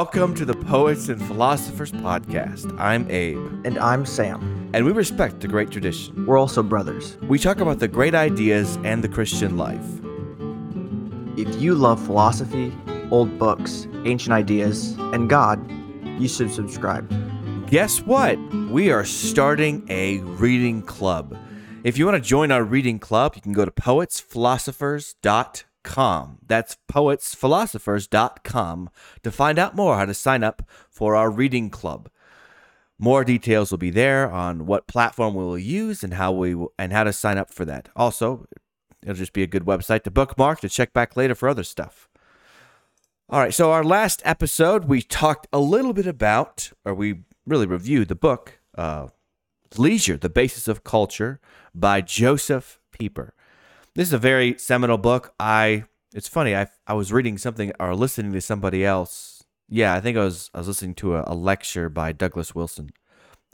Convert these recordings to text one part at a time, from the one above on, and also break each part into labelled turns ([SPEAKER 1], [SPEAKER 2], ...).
[SPEAKER 1] Welcome to the Poets and Philosophers Podcast. I'm Abe,
[SPEAKER 2] And I'm Sam.
[SPEAKER 1] and we respect the great tradition.
[SPEAKER 2] We're also brothers.
[SPEAKER 1] We talk about the great ideas and the Christian life.
[SPEAKER 2] If you love philosophy, old books, ancient ideas, and God, you should subscribe.
[SPEAKER 1] Guess what? We are starting a reading club. If you want to join our reading club, you can go to poetsphilosophers.com. That's poetsphilosophers.com to find out more how to sign up for our reading club. More details will be there on what platform we will use and how we will, and how to sign up for that. Also, it'll just be a good website to bookmark to check back later for other stuff. All right, so our last episode, we talked a little bit about, or we really reviewed the book, uh, Leisure, The Basis of Culture by Josef Pieper. This is a very seminal book. I, it's funny, I, I was reading something or listening to somebody else. Yeah, I think I was, I was listening to a, a lecture by Douglas Wilson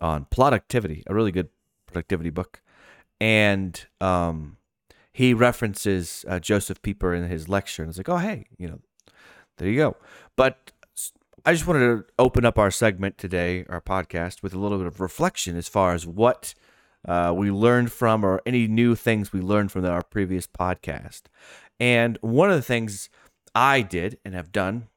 [SPEAKER 1] on productivity, a really good productivity book. And um, he references uh, Josef Pieper in his lecture. And it's like, oh, hey, you know, there you go. But I just wanted to open up our segment today, our podcast, with a little bit of reflection as far as what uh, we learned from or any new things we learned from our previous podcast. And one of the things I did and have done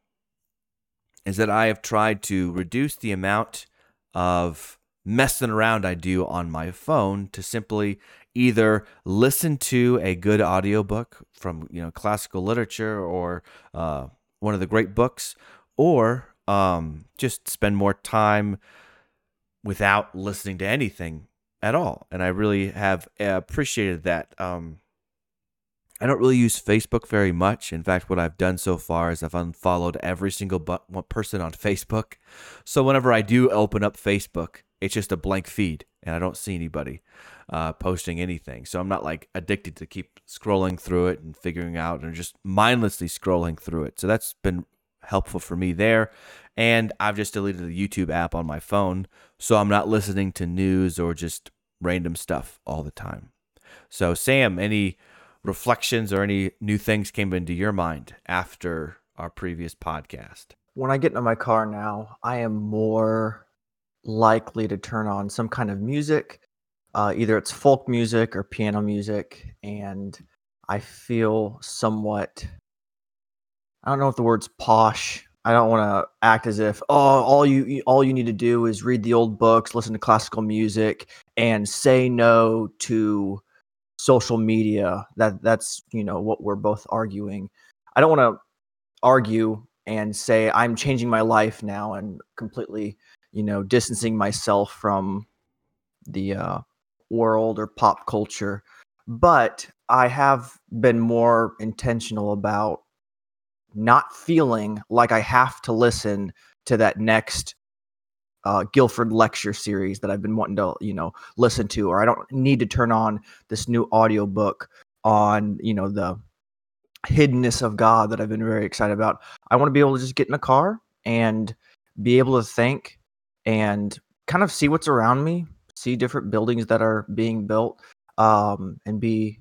[SPEAKER 1] is that I have tried to reduce the amount of messing around I do on my phone to simply either listen to a good audiobook from you know classical literature or uh, one of the great books or um, just spend more time without listening to anything at all and i really have appreciated that um, I don't really use Facebook very much. In fact, what I've done so far is I've unfollowed every single person on Facebook. So whenever I do open up Facebook, it's just a blank feed and I don't see anybody uh, posting anything. So I'm not like addicted to keep scrolling through it and figuring out and just mindlessly scrolling through it. So that's been helpful for me there. And I've just deleted the YouTube app on my phone. So I'm not listening to news or just random stuff all the time. So, Sam, any reflections or any new things came into your mind after our previous podcast?
[SPEAKER 2] When I get into my car now, I am more likely to turn on some kind of music. Uh, either it's folk music or piano music. And I feel somewhat, I don't know if the word's posh. I don't want to act as if oh all you all you need to do is read the old books, listen to classical music, and say no to social media. That that's you know what we're both arguing. I don't want to argue and say i'm changing my life now and completely you know distancing myself from the uh, world or pop culture. But i have been more intentional about not feeling like i have to listen to that next uh, Gifford lecture series that I've been wanting to, you know, listen to, or I don't need to turn on this new audiobook on, you know, the hiddenness of God that I've been very excited about. I want to be able to just get in a car and be able to think and kind of see what's around me, see different buildings that are being built, um, and be,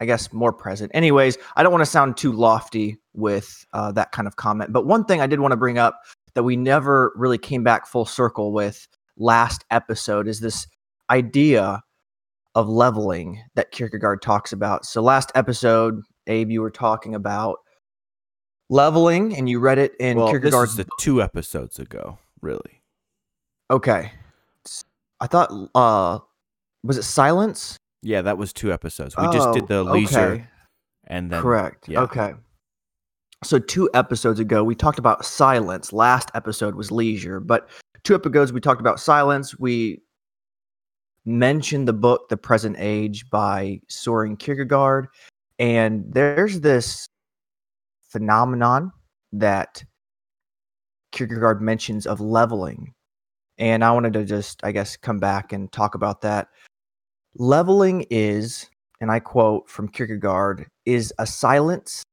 [SPEAKER 2] I guess, more present. Anyways, I don't want to sound too lofty with uh, that kind of comment, but one thing I did want to bring up that we never really came back full circle with last episode is this idea of leveling that Kierkegaard talks about. So last episode, Abe, you were talking about leveling, and you read it in
[SPEAKER 1] well,
[SPEAKER 2] Kierkegaard's.
[SPEAKER 1] this is the two episodes ago, really.
[SPEAKER 2] okay, I thought, uh, was it silence?
[SPEAKER 1] Yeah, that was two episodes. We just did oh, the
[SPEAKER 2] Oh,
[SPEAKER 1] leisure
[SPEAKER 2] okay.
[SPEAKER 1] and then
[SPEAKER 2] Correct.
[SPEAKER 1] yeah.
[SPEAKER 2] Okay. So two episodes ago, we talked about silence. Last episode was leisure, but two episodes we talked about silence. We mentioned the book The Present Age by Soren Kierkegaard, and there's this phenomenon that Kierkegaard mentions of leveling. And I wanted to just, I guess, come back and talk about that. Leveling is, and I quote from Kierkegaard, is a silence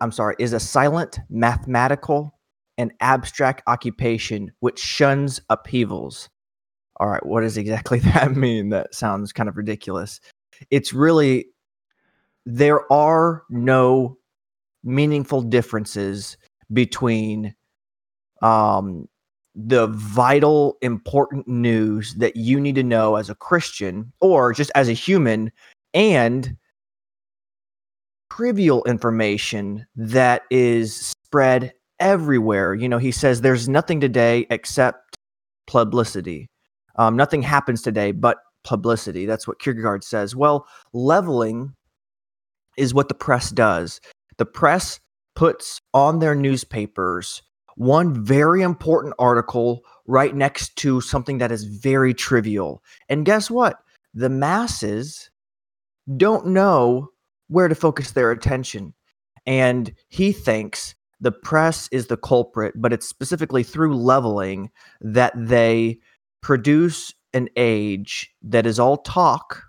[SPEAKER 2] I'm sorry, is a silent, mathematical, and abstract occupation which shuns upheavals. All right, what does exactly that mean? That sounds kind of ridiculous. It's really, there are no meaningful differences between um, the vital, important news that you need to know as a Christian or just as a human, and trivial information that is spread everywhere. You know, he says there's nothing today except publicity. Um, nothing happens today but publicity. That's what Kierkegaard says. Well, leveling is what the press does. The press puts on their newspapers one very important article right next to something that is very trivial. And guess what? The masses don't know where to focus their attention. And he thinks the press is the culprit, but it's specifically through leveling that they produce an age that is all talk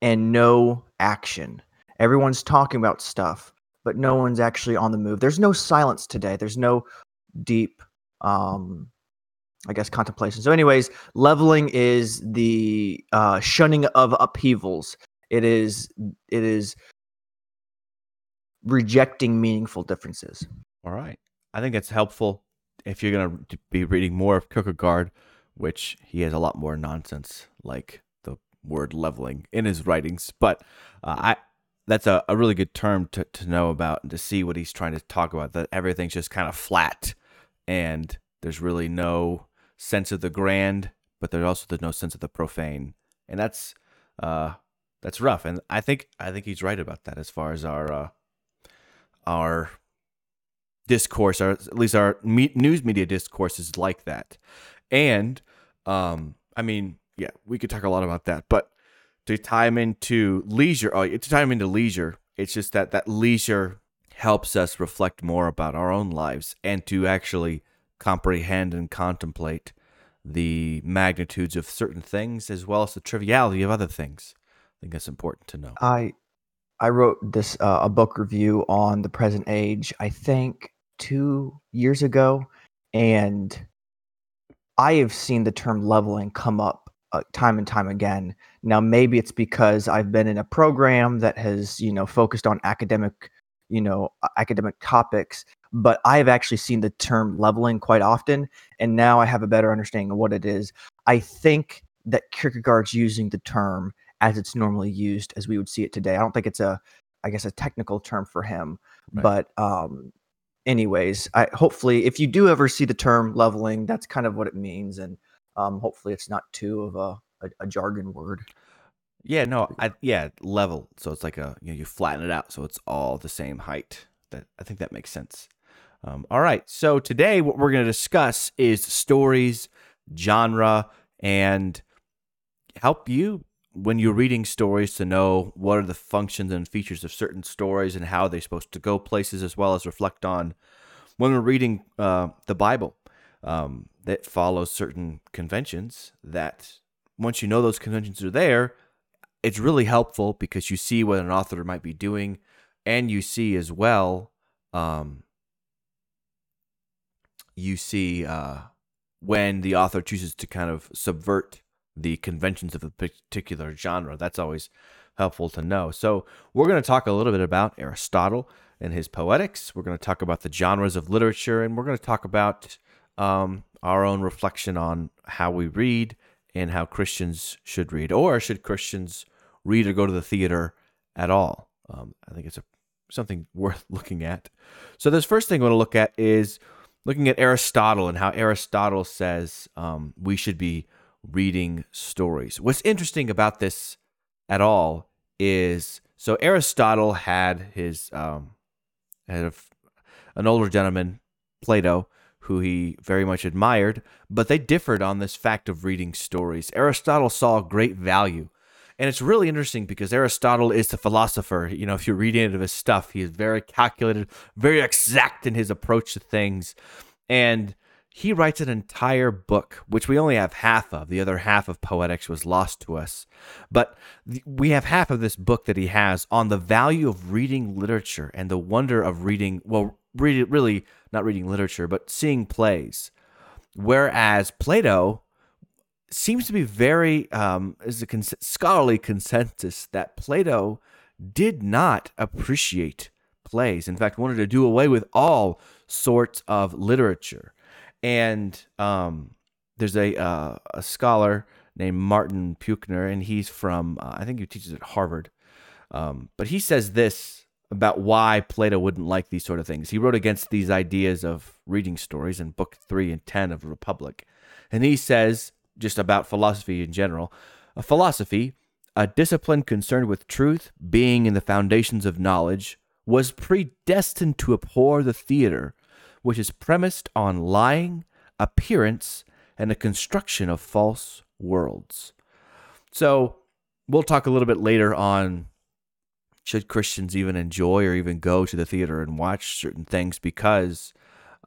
[SPEAKER 2] and no action. Everyone's talking about stuff, but no one's actually on the move. There's no silence today. There's no deep um I guess contemplation. So anyways, leveling is the uh shunning of upheavals. It is it is rejecting meaningful differences.
[SPEAKER 1] All right. I think it's helpful if you're to be reading more of Kierkegaard, which he has a lot more nonsense like the word leveling in his writings. But uh, I that's a, a really good term to, to know about and to see what he's trying to talk about that everything's just kind of flat and there's really no sense of the grand, but there's also there's no sense of the profane. And that's uh that's rough. And I think I think he's right about that as far as our uh our discourse, or at least our me- news media discourse is like that. And um, I mean, yeah, we could talk a lot about that, but to tie them into leisure, oh, to tie them into leisure, it's just that that leisure helps us reflect more about our own lives and to actually comprehend and contemplate the magnitudes of certain things as well as the triviality of other things. I think that's important to know.
[SPEAKER 2] I I wrote this uh, a book review on the present age. I think two years ago, and I have seen the term leveling come up uh, time and time again. Now, maybe it's because I've been in a program that has, you know, focused on academic, you know, academic topics, but I have actually seen the term leveling quite often, and now I have a better understanding of what it is. I think that Kierkegaard's using the term as it's normally used as we would see it today. I don't think it's a I guess a technical term for him, right. but um anyways, I hopefully if you do ever see the term leveling, that's kind of what it means and um hopefully it's not too of a a, a jargon word.
[SPEAKER 1] Yeah, no, I yeah, level. So it's like a you know you flatten it out so it's all the same height. That I think that makes sense. Um, all right, so today what we're going to discuss is stories, genre, and help you when you're reading stories to know what are the functions and features of certain stories and how they're supposed to go places, as well as reflect on when we're reading uh, the Bible um, that follows certain conventions. That once you know those conventions are there, it's really helpful because you see what an author might be doing, and you see as well. Um, you see uh, when the author chooses to kind of subvert the conventions of a particular genre. That's always helpful to know. So, we're going to talk a little bit about Aristotle and his poetics. We're going to talk about the genres of literature, and we're going to talk about um, our own reflection on how we read and how Christians should read, or should Christians read or go to the theater at all? Um, I think it's a, something worth looking at. So, this first thing I want to look at is looking at Aristotle and how Aristotle says um, we should be reading stories. What's interesting about this at all is so Aristotle had his um, had a, an older gentleman, Plato, who he very much admired, but they differed on this fact of reading stories. Aristotle saw great value. And it's really interesting because Aristotle is the philosopher. You know, if you're reading into his stuff, he is very calculated, very exact in his approach to things. And he writes an entire book, which we only have half of. The other half of Poetics was lost to us. But we have half of this book that he has on the value of reading literature and the wonder of reading, well, really not reading literature, but seeing plays. Whereas Plato seems to be very, um, is a cons- scholarly consensus that Plato did not appreciate plays. In fact, wanted to do away with all sorts of literature. And um, there's a uh, a scholar named Martin Puchner, and he's from uh, I think he teaches at Harvard. Um, but he says this about why Plato wouldn't like these sort of things. He wrote against these ideas of reading stories in Book Three and Ten of the Republic, and he says just about philosophy in general, a philosophy, a discipline concerned with truth, being in the foundations of knowledge, was predestined to abhor the theater, which is premised on lying, appearance, and the construction of false worlds. So we'll talk a little bit later on should Christians even enjoy or even go to the theater and watch certain things because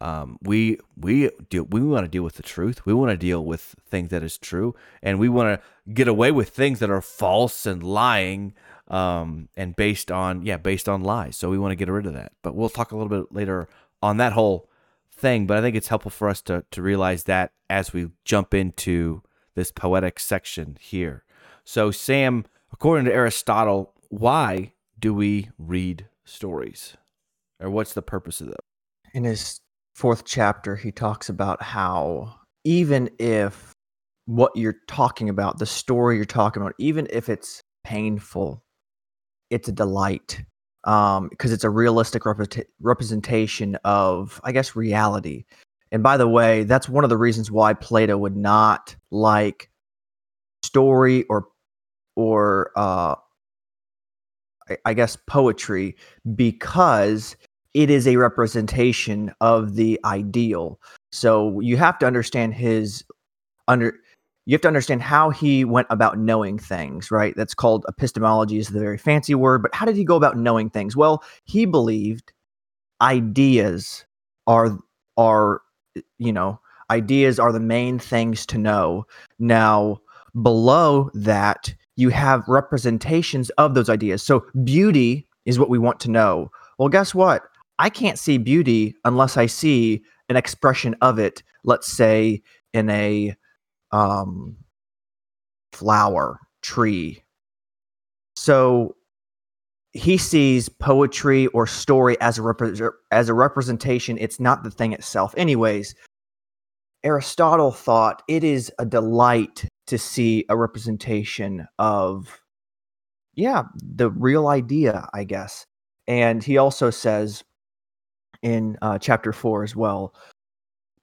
[SPEAKER 1] um, we we deal we want to deal with the truth. We want to deal with things that is true, and we want to get away with things that are false and lying, um, and based on yeah based on lies. So we want to get rid of that. But we'll talk a little bit later on that whole thing. But I think it's helpful for us to to realize that as we jump into this poetic section here. So Sam, according to Aristotle, why do we read stories, or what's the purpose of them?
[SPEAKER 2] In his fourth chapter, he talks about how even if what you're talking about, the story you're talking about, even if it's painful, it's a delight um, because it's a realistic rep- representation of, I guess, reality. And by the way, that's one of the reasons why Plato would not like story or or uh, I, guess poetry because it is a representation of the ideal. So you have to understand his under you have to understand how he went about knowing things, right? That's called epistemology is the very fancy word, but how did he go about knowing things? Well, he believed ideas are are you know, ideas are the main things to know. Now, below that, you have representations of those ideas. So beauty is what we want to know. Well, guess what? I can't see beauty unless I see an expression of it, let's say in a um, flower, tree. So he sees poetry or story as a as a representation. It's not the thing itself. Anyways, Aristotle thought it is a delight to see a representation of, yeah, the real idea, I guess. And he also says in uh, chapter four as well.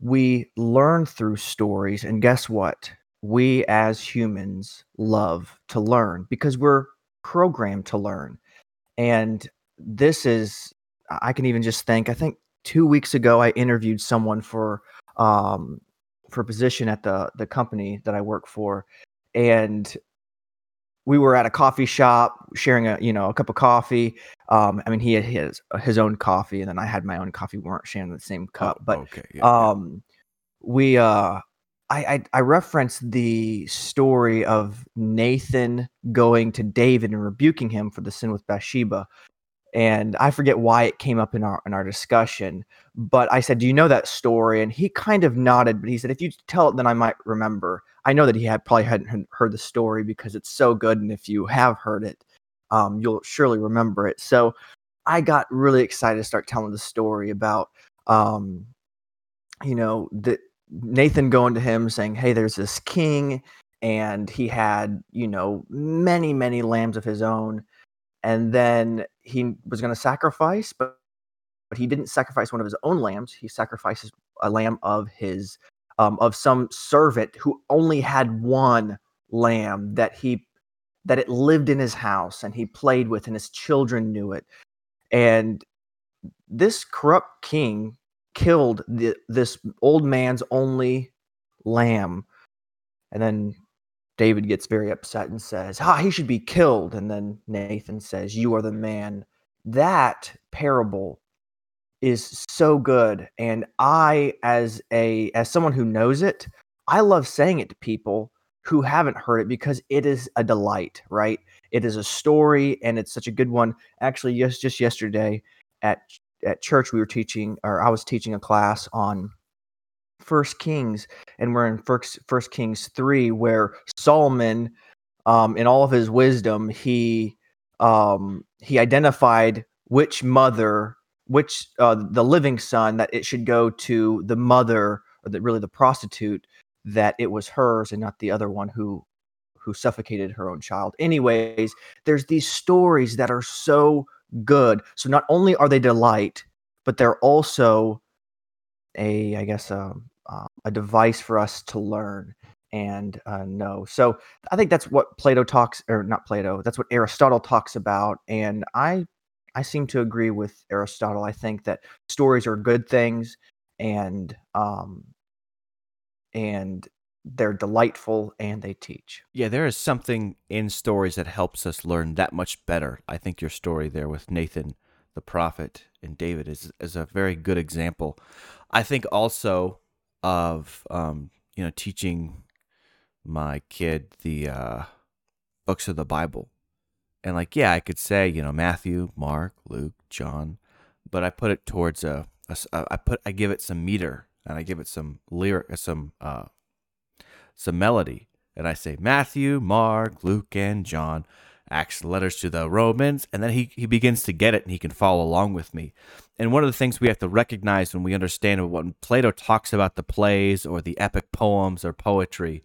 [SPEAKER 2] We learn through stories, and guess what? We as humans love to learn because we're programmed to learn. And this is, I can even just think, I think two weeks ago, I interviewed someone for um, for a position at the the company that I work for, and we were at a coffee shop sharing a you know a cup of coffee. Um, I mean, he had his his own coffee, and then I had my own coffee. We weren't sharing the same cup, oh, but okay, yeah, um, yeah. we uh, I, I I referenced the story of Nathan going to David and rebuking him for the sin with Bathsheba, and I forget why it came up in our in our discussion. But I said, "Do you know that story?" And he kind of nodded, but he said, "If you tell it, then I might remember." I know that he had probably hadn't heard the story because it's so good, and if you have heard it, um, you'll surely remember it. So I got really excited to start telling the story about, um, you know, the Nathan going to him saying, "Hey, there's this king." And he had, you know, many, many lambs of his own. And then he was going to sacrifice, but but he didn't sacrifice one of his own lambs. He sacrifices a lamb of his um, of some servant who only had one lamb that he that it lived in his house and he played with and his children knew it and this corrupt king killed the, this old man's only lamb and then david gets very upset and says ah he should be killed. And then nathan says you are the man. That parable is so good. And i as a as someone who knows it i love saying it to people who haven't heard it because it is a delight right? It is a story and it's such a good one. Actually yes just yesterday at at church we were teaching or i was teaching a class on first kings and we're in first first kings 3 where solomon um in all of his wisdom he um he identified which mother, which uh, the living son, that it should go to the mother or that really the prostitute, that it was hers and not the other one who who suffocated her own child. Anyways, there's these stories that are so good. So not only are they delight, but they're also a, I guess, um, uh, a device for us to learn and uh, know. So I think that's what Plato talks, or not Plato. That's what Aristotle talks about, and I, I seem to agree with Aristotle. I think that stories are good things, and um, and they're delightful and they teach.
[SPEAKER 1] Yeah, there is something in stories that helps us learn that much better. I think your story there with Nathan the prophet and David is is a very good example. I think also of um, you know teaching my kid the uh, books of the Bible, and like yeah, I could say you know Matthew, Mark, Luke, John, but I put it towards a, a I put I give it some meter and I give it some lyric some uh, some melody. And I say Matthew, Mark, Luke, and John, Acts letters to the Romans, and then he, he begins to get it and he can follow along with me. And one of the things we have to recognize when we understand when Plato talks about the plays or the epic poems or poetry,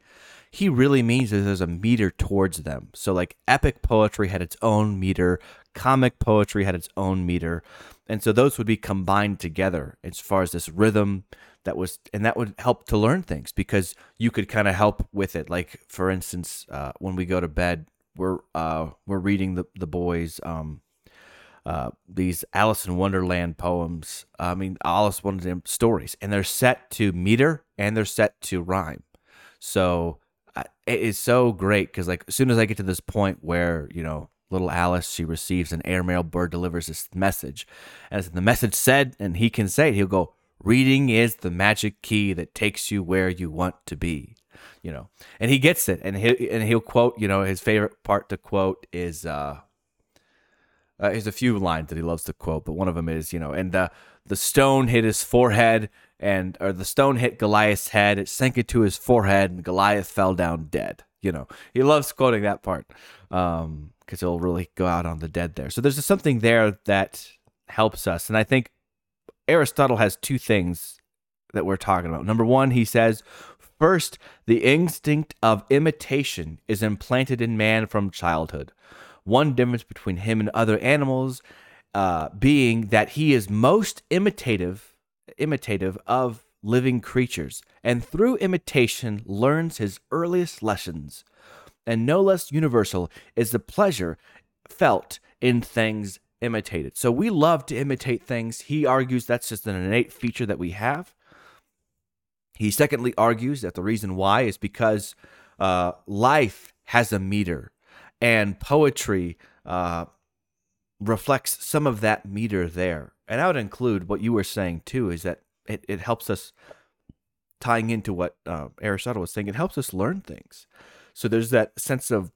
[SPEAKER 1] he really means that there's a meter towards them. So, like, epic poetry had its own meter, comic poetry had its own meter. And so those would be combined together as far as this rhythm, that was and that would help to learn things because you could kind of help with it like for instance uh, when we go to bed we're uh, we're reading the the boys um, uh, these Alice in Wonderland poems I mean Alice Wonderland stories and they're set to meter and they're set to rhyme so it is so great because like as soon as I get to this point where you know little Alice, she receives an airmail bird delivers this message. And the message said, and he can say it, he'll go, Reading is the magic key that takes you where you want to be. You know, and he gets it, and he and he'll quote. You know, his favorite part to quote is uh, uh there's a few lines that he loves to quote, but one of them is, you know, and the the stone hit his forehead, and or the stone hit Goliath's head, it sank into his forehead, and Goliath fell down dead. You know, he loves quoting that part um, because he'll really go out on the dead there. So there's something there that helps us, and I think Aristotle has two things that we're talking about. Number one, he says, first, the instinct of imitation is implanted in man from childhood. One difference between him and other animals uh, being that he is most imitative, imitative of living creatures, and through imitation learns his earliest lessons. And no less universal is the pleasure felt in things imitated. So we love to imitate things. He argues that's just an innate feature that we have. He secondly argues that the reason why is because uh, life has a meter, and poetry uh, reflects some of that meter there. And I would include what you were saying too, is that it, it helps us tying into what uh, Aristotle was saying. It helps us learn things. So there's that sense of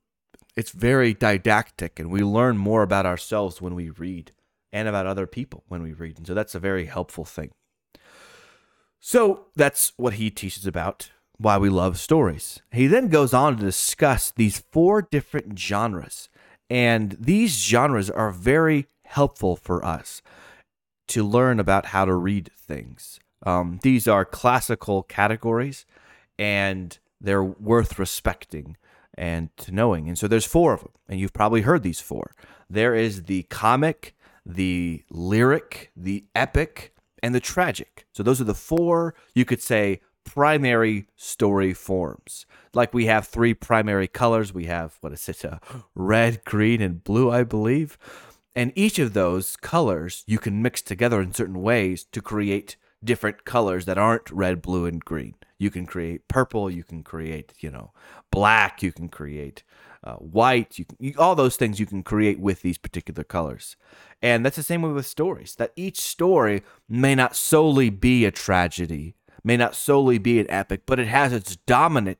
[SPEAKER 1] it's very didactic and we learn more about ourselves when we read and about other people when we read. And so that's a very helpful thing. So that's what he teaches about why we love stories. He then goes on to discuss these four different genres. And these genres are very helpful for us to learn about how to read things. Um, these are classical categories and they're worth respecting and knowing. And so there's four of them, and you've probably heard these four. There is the comic, the lyric, the epic, and the tragic. So those are the four, you could say, primary story forms. Like we have three primary colors. We have, what is it, uh, red, green, and blue, I believe. And each of those colors you can mix together in certain ways to create different colors that aren't red, blue, and green. You can create purple. You can create, you know, black. You can create uh, white. You, can, you all those things you can create with these particular colors. And that's the same way with stories. That each story may not solely be a tragedy, may not solely be an epic, but it has its dominant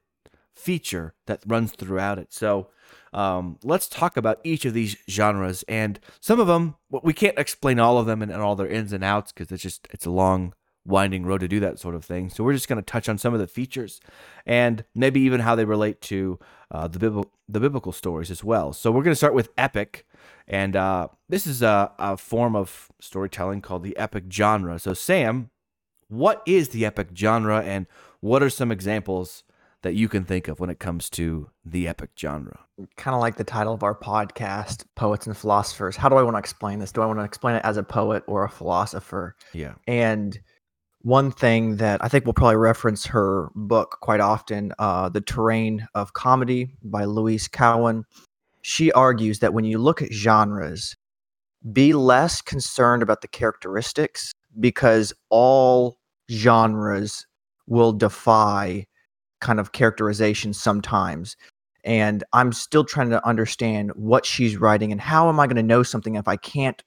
[SPEAKER 1] feature that runs throughout it. So um, let's talk about each of these genres and some of them. We can't explain all of them and, and all their ins and outs because it's just it's a long winding road to do that sort of thing. So we're just going to touch on some of the features and maybe even how they relate to uh, the, bibl- the biblical stories as well. So we're going to start with epic. And uh, this is a, a form of storytelling called the epic genre. So, Sam, what is the epic genre and what are some examples that you can think of when it comes to the epic genre?
[SPEAKER 2] Kind of like the title of our podcast, Poets and Philosophers. How do I want to explain this? Do I want to explain it as a poet or a philosopher?
[SPEAKER 1] Yeah.
[SPEAKER 2] And one thing that I think we'll probably reference her book quite often, uh, The Terrain of Comedy by Louise Cowan. She argues that when you look at genres, be less concerned about the characteristics because all genres will defy kind of characterization sometimes. And I'm still trying to understand what she's writing and how am I going to know something if I can't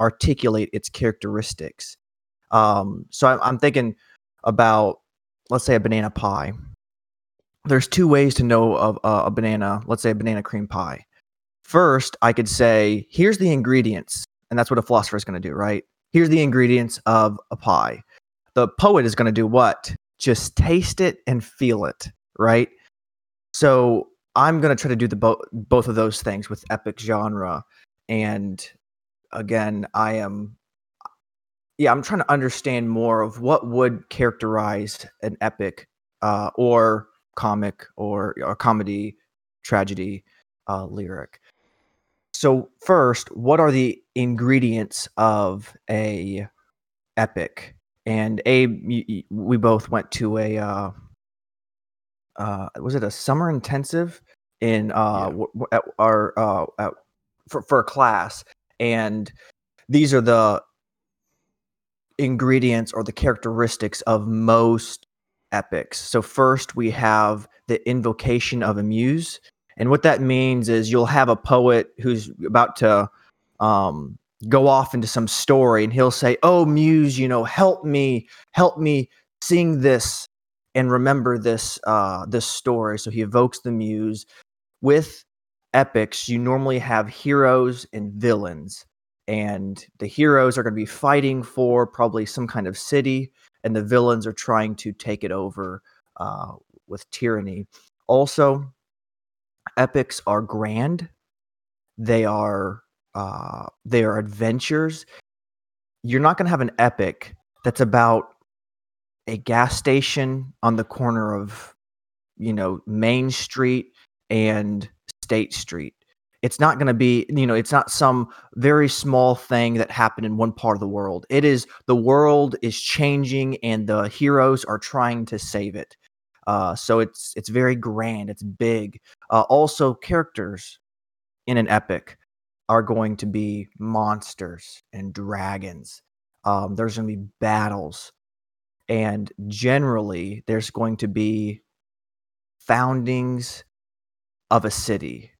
[SPEAKER 2] articulate its characteristics. Um, so I'm, I'm thinking about, let's say, a banana pie. There's two ways to know of a banana, let's say a banana cream pie. First, I could say, here's the ingredients. And that's what a philosopher is going to do, right? Here's the ingredients of a pie. The poet is going to do what? just taste it and feel it, right? So I'm going to try to do the bo- both of those things with epic genre. And again, I am yeah, I'm trying to understand more of what would characterize an epic uh, or comic or, or comedy, tragedy, uh, lyric. So first, what are the ingredients of a epic? And Abe, we both went to a uh, uh, was it a summer intensive in uh, yeah. at our uh, at, for for a class, and these are the ingredients or the characteristics of most epics. So first we have the invocation of a muse, and what that means is you'll have a poet who's about to um, go off into some story and he'll say, Oh, Muse, you know, help me, help me sing this and remember this uh this story. So he evokes the muse. With epics, you normally have heroes and villains. And the heroes are going to be fighting for probably some kind of city, and the villains are trying to take it over uh, with tyranny. Also, epics are grand. They are uh, they are adventures. You're not going to have an epic that's about a gas station on the corner of, you know, Main Street and State Street. It's not going to be, you know, it's not some very small thing that happened in one part of the world. It is the world is changing and the heroes are trying to save it. Uh, so it's it's very grand. It's big. Uh, also, characters in an epic are going to be monsters and dragons. Um, there's going to be battles. And generally, there's going to be foundings of a city.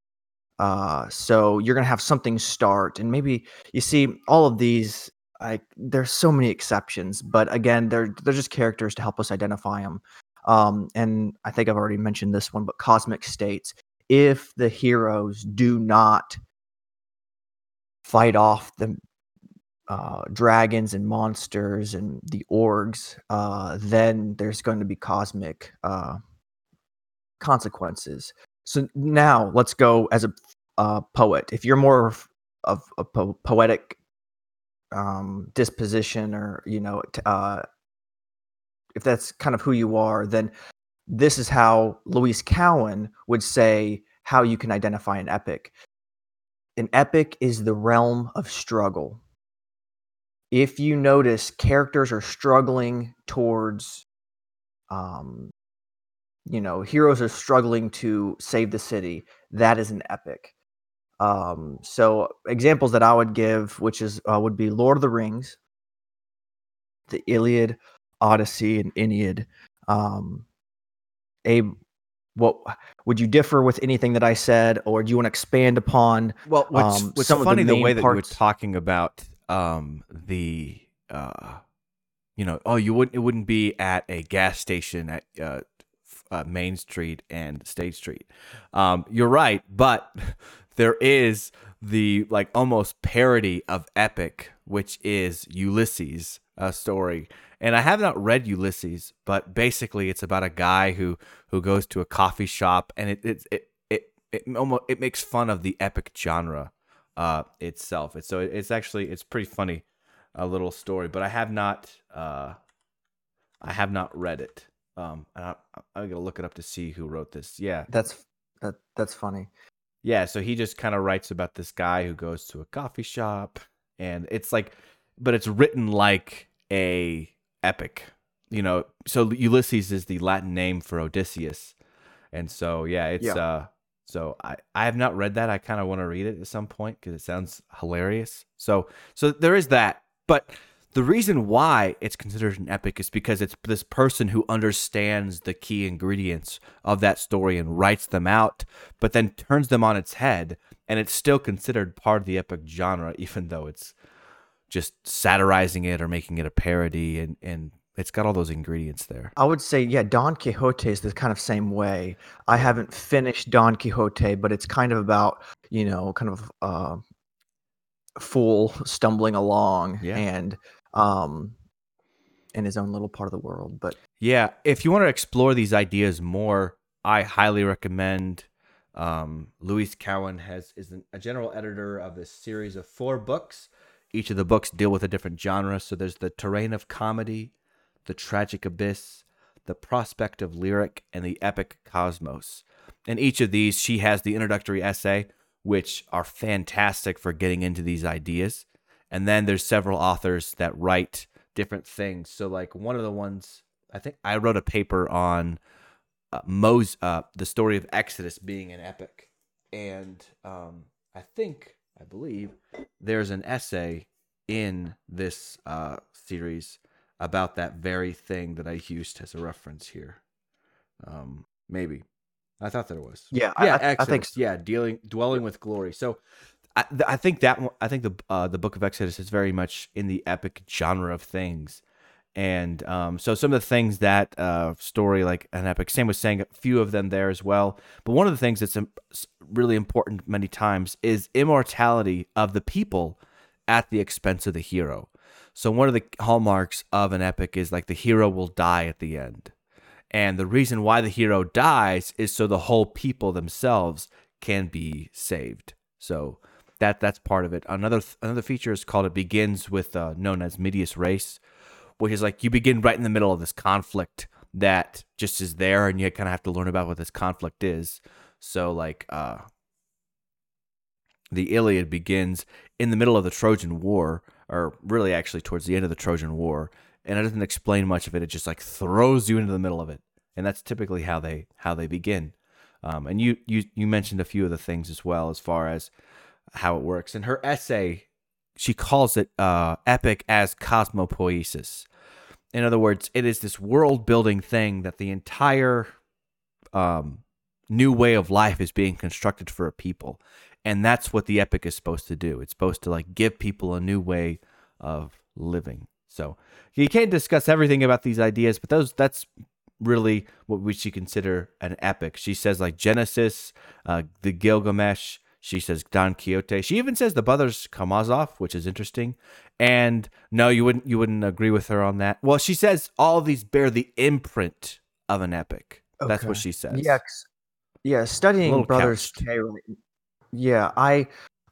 [SPEAKER 2] Uh, so you're going to have something start. And maybe you see all of these. I, there's so many exceptions, but again, they're they're just characters to help us identify them. Um, and I think I've already mentioned this one, but cosmic states. If the heroes do not fight off the uh, dragons and monsters and the orcs, uh, then there's going to be cosmic uh, consequences. So now let's go as a uh, poet. If you're more of a po- poetic um, disposition, or you know, t- uh, if that's kind of who you are, then this is how Louise Cowan would say how you can identify an epic an epic is the realm of struggle. If you notice characters are struggling towards, um, you know, heroes are struggling to save the city, that is an epic. Um, so examples that I would give, which is uh, would be Lord of the Rings, the Iliad, Odyssey, and Aeneid. Um, Abe, what would you differ with anything that I said, or do you want to expand upon?
[SPEAKER 1] Well, what's, um, what's funny the, the, way that you were talking about um, the, uh, you know, oh, you wouldn't it wouldn't be at a gas station at uh, uh, Main Street and State Street. Um, you're right, but there is the like almost parody of epic, which is Ulysses uh, story, and I have not read Ulysses, but basically it's about a guy who who goes to a coffee shop, and it it it it it, almost, it makes fun of the epic genre uh, itself. It's so it's actually it's pretty funny, a little story, but I have not uh, I have not read it. Um, and I, I'm gonna look it up to see who wrote this. Yeah,
[SPEAKER 2] That's that that's funny.
[SPEAKER 1] yeah, so he just kind of writes about this guy who goes to a coffee shop and it's like but it's written like a epic. You know, so Ulysses is the Latin name for Odysseus. And so yeah, it's
[SPEAKER 2] Yeah.
[SPEAKER 1] uh so I I have not read that. I kind of want to read it at some point cuz it sounds hilarious. So so there is that. But the reason why it's considered an epic is because it's this person who understands the key ingredients of that story and writes them out, but then turns them on its head, and it's still considered part of the epic genre, even though it's just satirizing it or making it a parody, and and it's got all those ingredients there.
[SPEAKER 2] I would say, yeah, Don Quixote is the kind of same way. I haven't finished Don Quixote, but it's kind of about, you know, kind of uh, fool stumbling along
[SPEAKER 1] Yeah.
[SPEAKER 2] and um, in his own little part of the world. But
[SPEAKER 1] Yeah, if you want to explore these ideas more, I highly recommend. Um, Louise Cowan has is an, a general editor of this series of four books. Each of the books deal with a different genre. So there's the terrain of comedy, the tragic abyss, the prospect of lyric, and the epic cosmos. In each of these, she has the introductory essay, which are fantastic for getting into these ideas. And then there's several authors that write different things. So like one of the ones I think I wrote a paper on uh, Mos uh, the story of Exodus being an epic, and um, I think I believe there's an essay in this uh, series about that very thing that I used as a reference here. Um, maybe I thought there was
[SPEAKER 2] yeah, I-
[SPEAKER 1] yeah,
[SPEAKER 2] I, I, think
[SPEAKER 1] Exodus. yeah, dealing dwelling with glory. So, I, I think that I think the uh, the Book of Exodus is very much in the epic genre of things, and um, so some of the things that uh, story like an epic. Sam was saying a few of them there as well. But one of the things that's really important many times is immortality of the people at the expense of the hero. So one of the hallmarks of an epic is like the hero will die at the end. And the reason why the hero dies is so the whole people themselves can be saved. So that that's part of it. Another another feature is called it begins with uh, known as medias res, which is like you begin right in the middle of this conflict that just is there, and you kind of have to learn about what this conflict is. So like uh, the Iliad begins in the middle of the Trojan War, or really actually towards the end of the Trojan War, and it doesn't explain much of it. It just like throws you into the middle of it, and that's typically how they how they begin. Um, and you you you mentioned a few of the things as well as far as how it works. and her essay, she calls it uh, epic as cosmopoiesis. In other words, it is this world building thing that the entire um, new way of life is being constructed for a people. And that's what the epic is supposed to do. It's supposed to like give people a new way of living. So you can't discuss everything about these ideas, but those that's really what we should consider an epic. She says like Genesis, uh, the Gilgamesh. She says Don Quixote. She even says the Brothers Karamazov, which is interesting. And no, you wouldn't you wouldn't agree with her on that. Well, she says all of these bear the imprint of an epic. That's what she says.
[SPEAKER 2] Yeah, yeah. Studying Brothers
[SPEAKER 1] couched.
[SPEAKER 2] K. right- Yeah, I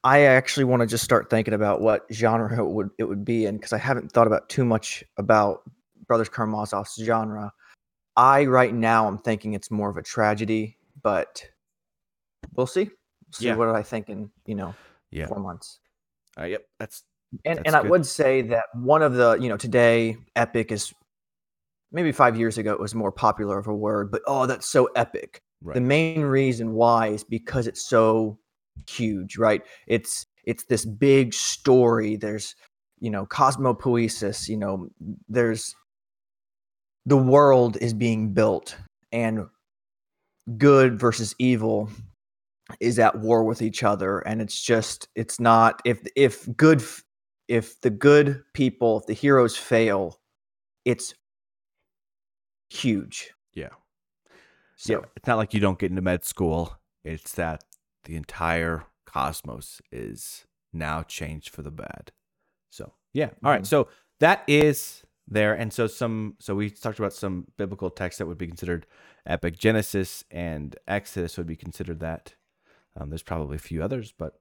[SPEAKER 2] I actually want to just start thinking about what genre it would it would be in because I haven't thought about too much about Brothers Karamazov's genre. I right now I'm thinking it's more of a tragedy, but we'll see. See
[SPEAKER 1] Yeah.
[SPEAKER 2] what I think in you know
[SPEAKER 1] Yeah.
[SPEAKER 2] four months.
[SPEAKER 1] Uh, yep. That's
[SPEAKER 2] And
[SPEAKER 1] That's
[SPEAKER 2] and I would say that one of the you know today epic is maybe five years ago it was more popular of a word, but oh that's so epic.
[SPEAKER 1] right.
[SPEAKER 2] The main reason why is because it's so huge, right? It's it's this big story. There's you know cosmopoiesis. You know there's the world is being built and good versus evil is at war with each other and it's just it's not if if good if the good people if the heroes fail it's huge
[SPEAKER 1] yeah.
[SPEAKER 2] so
[SPEAKER 1] yeah. It's not like you don't get into med school. It's that the entire cosmos is now changed for the bad. So yeah. All right.
[SPEAKER 2] Mhm.
[SPEAKER 1] So that is there, and so some. So we talked about some biblical texts that would be considered epic. Genesis and Exodus would be considered that. Um, there's probably a few others, but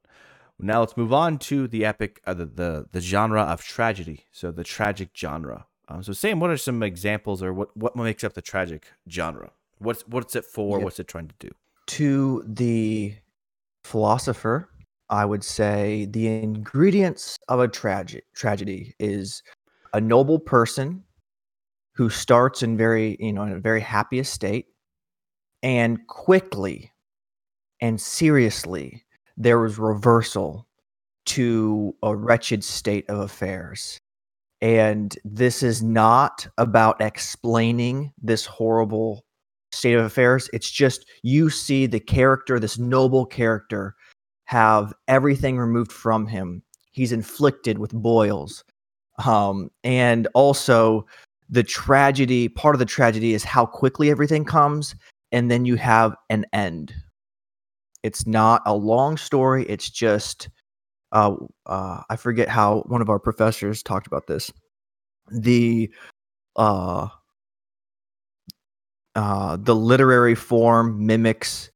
[SPEAKER 1] now let's move on to the epic, uh, the, the the genre of tragedy. So the tragic genre. Um, so Sam, what are some examples, or what what makes up the tragic genre? What's what's it for?
[SPEAKER 2] Yeah.
[SPEAKER 1] What's it trying to do?
[SPEAKER 2] To the philosopher, I would say the ingredients of a tragic tragedy is a noble person who starts in very, you know, in a very happy state and quickly and seriously there was reversal to a wretched state of affairs. And this is not about explaining this horrible state of affairs. It's just you see the character, this noble character, have everything removed from him. He's inflicted with boils. Um, and also, the tragedy part of the tragedy is how quickly everything comes. And then you have an end. It's not a long story. It's just, uh, uh, I forget how one of our professors talked about this. The, uh, uh, the literary form mimics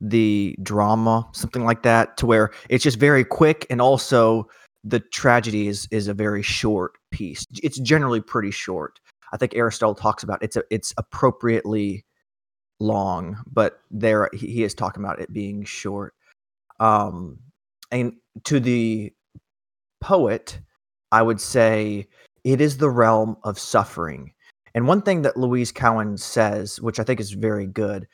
[SPEAKER 2] the drama, something like that, to where it's just very quick and also the tragedy is is a very short piece. It's generally pretty short. I think Aristotle talks about it's a, it's appropriately long, but there he, is talking about it being short. Um, and to the poet, I would say it is the realm of suffering. And one thing that Louise Cowan says, which I think is very good,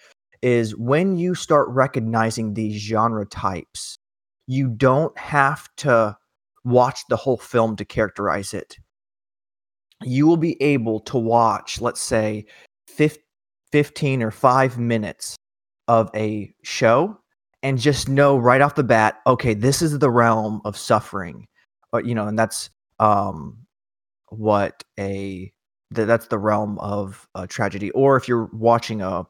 [SPEAKER 2] is when you start recognizing these genre types, you don't have to watch the whole film to characterize it. You will be able to watch, let's say, 15 or five minutes of a show and just know right off the bat, okay, this is the realm of suffering. But, you know, and that's um, what a th- that's the realm of uh, tragedy. Or if you're watching a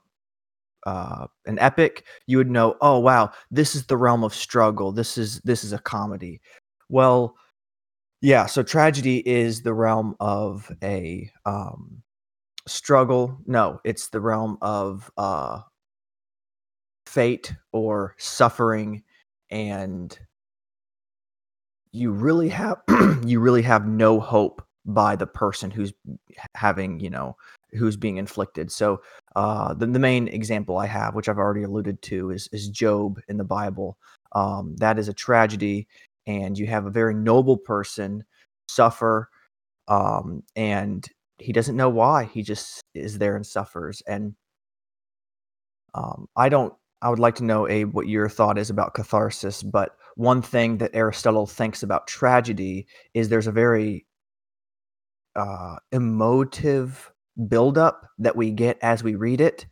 [SPEAKER 2] uh, an epic, you would know, oh wow, this is the realm of struggle. This is this is a comedy. Well, yeah. So tragedy is the realm of a um, struggle. No, it's the realm of uh, fate or suffering, and you really have you really have no hope by the person who's having you know who's being inflicted. So uh, the, the main example I have, which I've already alluded to, is is Job in the Bible. Um, that is a tragedy, and you have a very noble person suffer, um, and he doesn't know why. He just is there and suffers. And um, I don't. I would like to know, Abe, what your thought is about catharsis. But one thing that Aristotle thinks about tragedy is there's a very uh, emotive buildup that we get as we read it.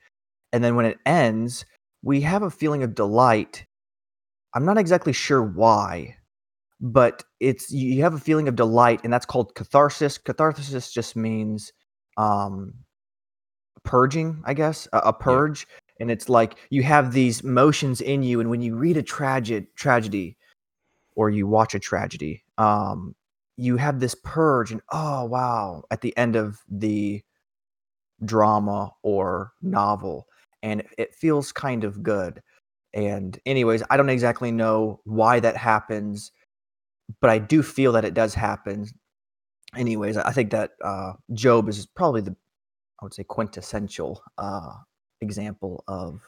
[SPEAKER 2] And then when it ends, we have a feeling of delight. I'm not exactly sure why, but it's you have a feeling of delight, and that's called catharsis. Catharsis just means um, purging, I guess, a, a purge. Yeah. And it's like you have these motions in you, and when you read a tragic tragedy, or you watch a tragedy, um, you have this purge and oh wow at the end of the drama or novel and it feels kind of good and anyways i don't exactly know why that happens but i do feel that it does happen anyways i think that uh, job is probably the i would say quintessential uh, example of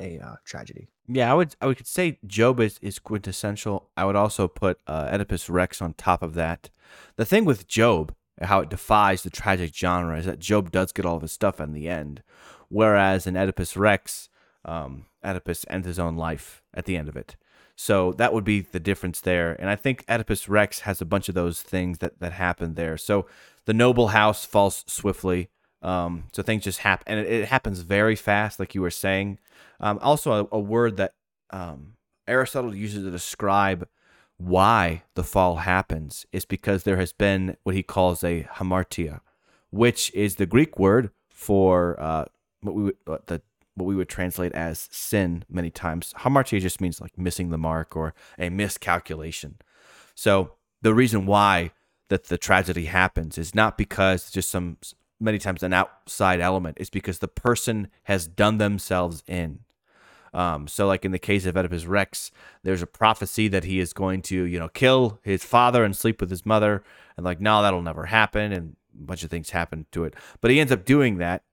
[SPEAKER 2] a uh, tragedy
[SPEAKER 1] yeah, I would I would say Job is, is quintessential. I would also put uh, Oedipus Rex on top of that. The thing with Job, how it defies the tragic genre, is that Job does get all of his stuff in the end, whereas in Oedipus Rex, um, Oedipus ends his own life at the end of it. So that would be the difference there. And I think Oedipus Rex has a bunch of those things that that happen there. So the noble house falls swiftly. Um, so things just happen, and it, it happens very fast, like you were saying. Um, also, a, a, word that um, Aristotle uses to describe why the fall happens is because there has been what he calls a hamartia, which is the Greek word for uh, what we would, what the what we would translate as sin many times. Hamartia just means like missing the mark or a miscalculation. So the reason why that the tragedy happens is not because just some many times an outside element. It's because the person has done themselves in. Um, so, like in the case of Oedipus Rex, there's a prophecy that he is going to, you know, kill his father and sleep with his mother, and like, no, that'll never happen, and a bunch of things happen to it. But he ends up doing that,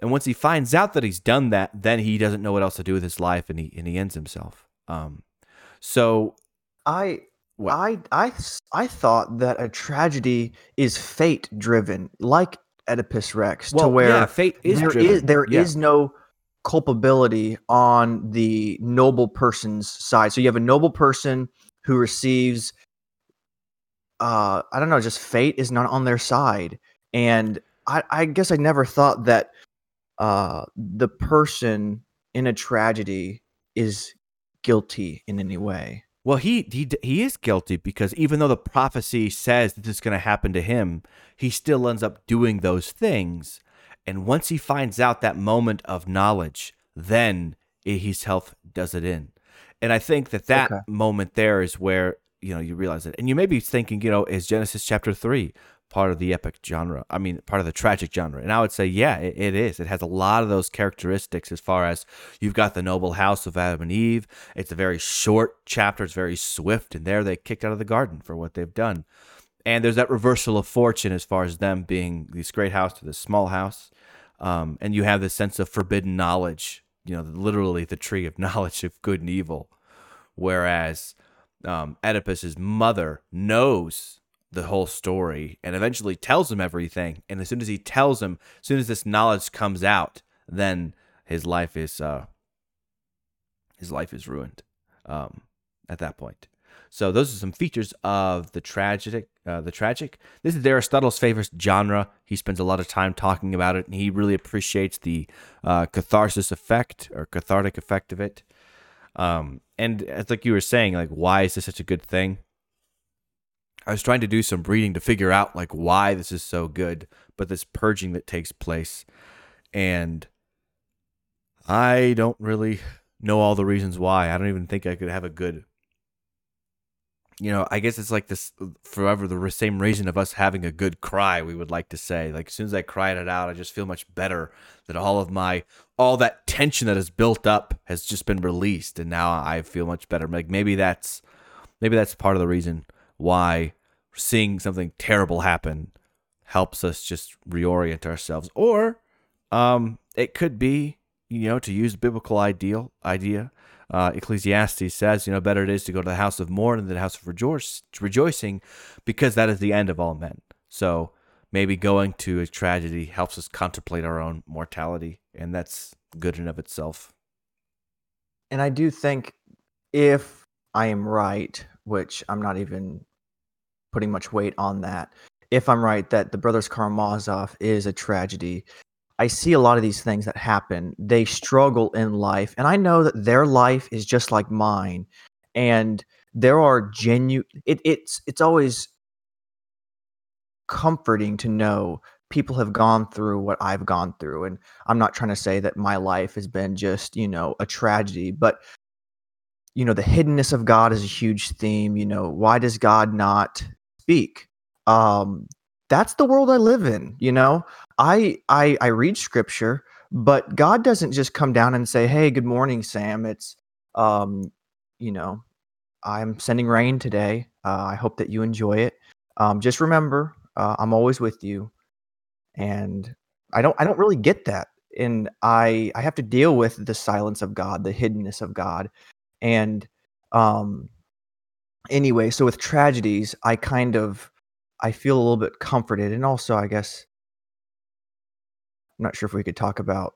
[SPEAKER 1] and once he finds out that he's done that, then he doesn't know what else to do with his life, and he and he ends himself. Um, so
[SPEAKER 2] I
[SPEAKER 1] What?
[SPEAKER 2] I I I thought that a tragedy is fate driven, like Oedipus Rex, to where
[SPEAKER 1] yeah, fate is
[SPEAKER 2] there
[SPEAKER 1] driven.
[SPEAKER 2] is there is
[SPEAKER 1] Yeah.
[SPEAKER 2] no culpability on the noble person's side. So you have a noble person who receives uh I don't know, just fate is not on their side. And I, I guess I never thought that uh the person in a tragedy is guilty in any way.
[SPEAKER 1] Well, he he he is guilty because even though the prophecy says that this is going to happen to him, he still ends up doing those things. And once he finds out that moment of knowledge, then his health does it in. And I think that that
[SPEAKER 2] Okay.
[SPEAKER 1] moment there is where you know you realize it. And you may be thinking, you know, is Genesis chapter three part of the epic genre? I mean, part of the tragic genre. And I would say, yeah, it, it is. It has a lot of those characteristics as far as you've got the noble house of Adam and Eve. It's a very short chapter. It's very swift, and there they kicked out of the garden for what they've done. And there's that reversal of fortune as far as them being this great house to this small house. Um, and you have this sense of forbidden knowledge, you know, literally the tree of knowledge of good and evil. Whereas um, Oedipus's mother knows the whole story and eventually tells him everything. And as soon as he tells him, as soon as this knowledge comes out, then his life is uh, his life is ruined um, at that point. So those are some features of the tragic. Uh, the tragic. This is Aristotle's favorite genre. He spends a lot of time talking about it, and he really appreciates the uh, catharsis effect or cathartic effect of it. Um, and it's like you were saying, like, why is this such a good thing? I was trying to do some reading to figure out like why this is so good, but this purging that takes place, and I don't really know all the reasons why. I don't even think I could have a good. You know, I guess it's like this forever the same reason of us having a good cry. We would like to say, like, as soon as I cried it out, I just feel much better. That all of my, all that tension that has built up has just been released, and now I feel much better. Like maybe that's, maybe that's part of the reason why seeing something terrible happen helps us just reorient ourselves. Or um it could be you know to use biblical ideal idea uh, ecclesiastes says you know better it is to go to the house of mourning than the house of rejoice, rejoicing because that is the end of all men. So maybe going to a tragedy helps us contemplate our own mortality and that's good in of itself.
[SPEAKER 2] And I do think if I am right, which I'm not even putting much weight on that, if I'm right that the Brothers Karamazov is a tragedy, I see a lot of these things that happen. They struggle in life, and I know that their life is just like mine. And there are genuine. It, it's it's always comforting to know people have gone through what I've gone through, and I'm not trying to say that my life has been just you know a tragedy, but you know the hiddenness of God is a huge theme. You know why does God not speak? Um, that's the world I live in. You know, I I I read scripture, but God doesn't just come down and say, "Hey, good morning, Sam." It's um, you know, I'm sending rain today. Uh, I hope that you enjoy it. Um, just remember, uh, I'm always with you, and I don't I don't really get that, and I I have to deal with the silence of God, the hiddenness of God, and um, anyway, so with tragedies, I kind of I feel a little bit comforted, and also I guess I'm not sure if we could talk about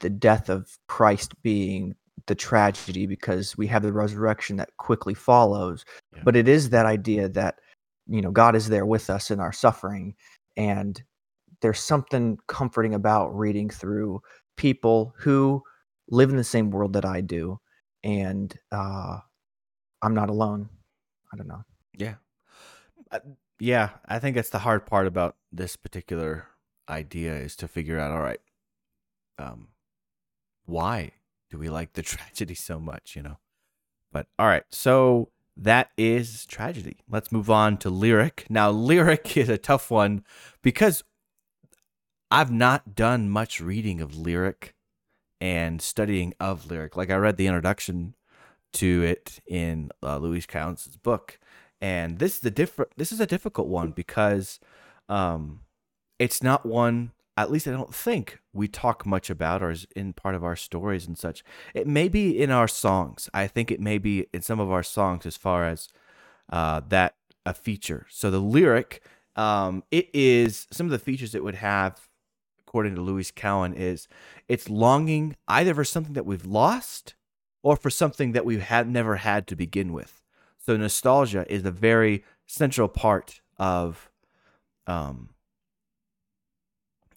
[SPEAKER 2] the death of Christ being the tragedy because we have the resurrection that quickly follows.
[SPEAKER 1] Yeah.
[SPEAKER 2] But it is that idea that you know God is there with us in our suffering, and there's something comforting about reading through people who live in the same world that I do, and uh, I'm not alone. I don't know.
[SPEAKER 1] Yeah. Uh, yeah, I think that's the hard part about this particular idea is to figure out all right, um, why do we like the tragedy so much, you know? But all right, so that is tragedy. Let's move on to lyric. Now, lyric is a tough one because I've not done much reading of lyric and studying of lyric. Like I read the introduction to it in uh, Louise Cowan's book, and this is a different. This is a difficult one because um, it's not one. At least I don't think we talk much about or is in part of our stories and such. It may be in our songs. I think it may be in some of our songs as far as uh, that a feature. So the lyric, um, it is some of the features it would have, according to Louise Cowan, is it's longing either for something that we've lost or for something that we had never had to begin with. So nostalgia is a very central part of um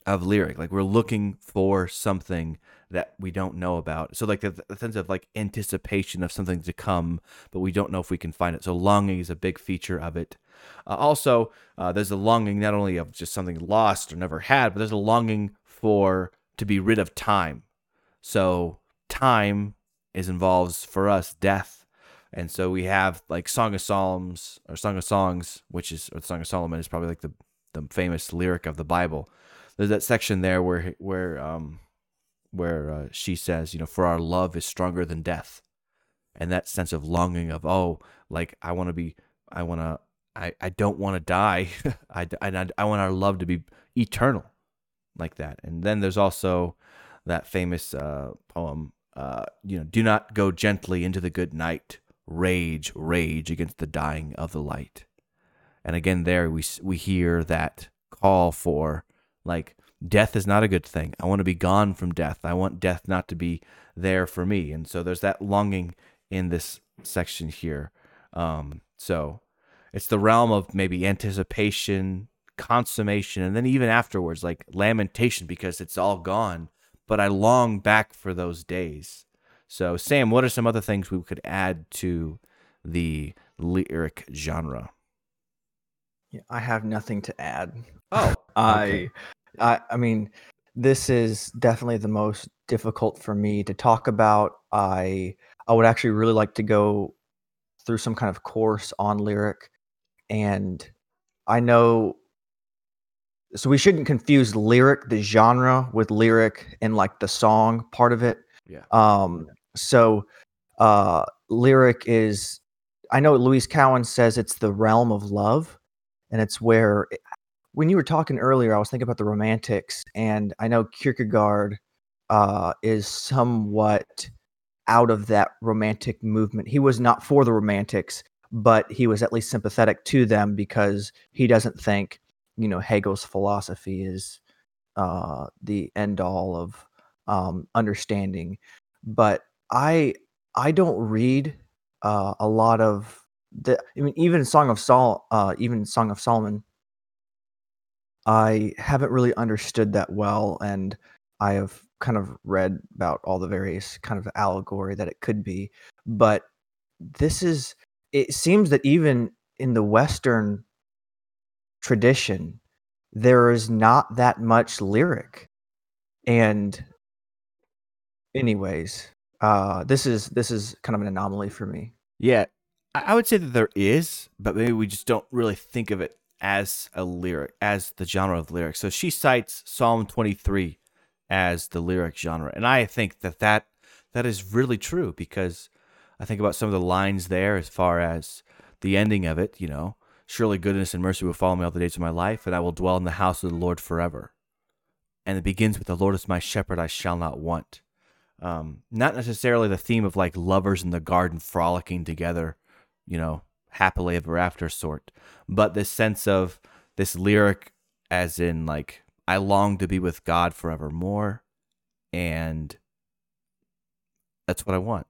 [SPEAKER 1] of lyric. Like we're looking for something that we don't know about. So like the, the sense of like anticipation of something to come, but we don't know if we can find it. So longing is a big feature of it. Uh, also, uh, there's a longing not only of just something lost or never had, but there's a longing for to be rid of time. So time is involves for us death. And so we have like Song of Psalms or Song of Songs, which is or Song of Solomon is probably like the the famous lyric of the Bible. There's that section there where where um where uh, she says, you know, for our love is stronger than death. And that sense of longing of oh, like I want to be I want to I, I don't want to die. I, I, I want our love to be eternal like that. And then there's also that famous uh, poem uh, you know, do not go gently into the good night. Rage, rage against the dying of the light. And again, there we we hear that call for like death is not a good thing. I want to be gone from death. I want death not to be there for me. And so there's that longing in this section here. Um, so it's the realm of maybe anticipation, consummation, and then even afterwards, like lamentation because it's all gone but I long back for those days. So, Sam, what are some other things we could add to the lyric genre?
[SPEAKER 2] Yeah, I have nothing to add.
[SPEAKER 1] Oh,
[SPEAKER 2] I, I, I mean, this is definitely the most difficult for me to talk about. I, I would actually really like to go through some kind of course on lyric, and I know so we shouldn't confuse lyric the genre with lyric and like the song part of it.
[SPEAKER 1] Yeah.
[SPEAKER 2] Um so uh lyric is i know louise cowan says it's the realm of love and it's where when you were talking earlier i was thinking about the romantics and i know kierkegaard uh is somewhat out of that romantic movement he was not for the romantics but he was at least sympathetic to them because he doesn't think you know Hegel's philosophy is uh, the end all of um, understanding. But I I don't read uh, a lot of the. I mean, even Song of Sol, uh, even Song of Solomon. I haven't really understood that well, and I have kind of read about all the various kind of allegory that it could be. But this is. It seems that even in the Western tradition, there is not that much lyric. And anyways, uh this is this is kind of an anomaly for me.
[SPEAKER 1] Yeah. I would say that there is, but maybe we just don't really think of it as a lyric, as the genre of lyrics. So she cites Psalm 23 as the lyric genre. And I think that that, that is really true because I think about some of the lines there as far as the ending of it, you know, Surely goodness and mercy will follow me all the days of my life, and I will dwell in the house of the Lord forever. And it begins with the Lord is my shepherd, I shall not want. Um, not necessarily the theme of like lovers in the garden frolicking together, you know, happily ever after sort, but this sense of this lyric as in like I long to be with God forevermore, and that's what I want.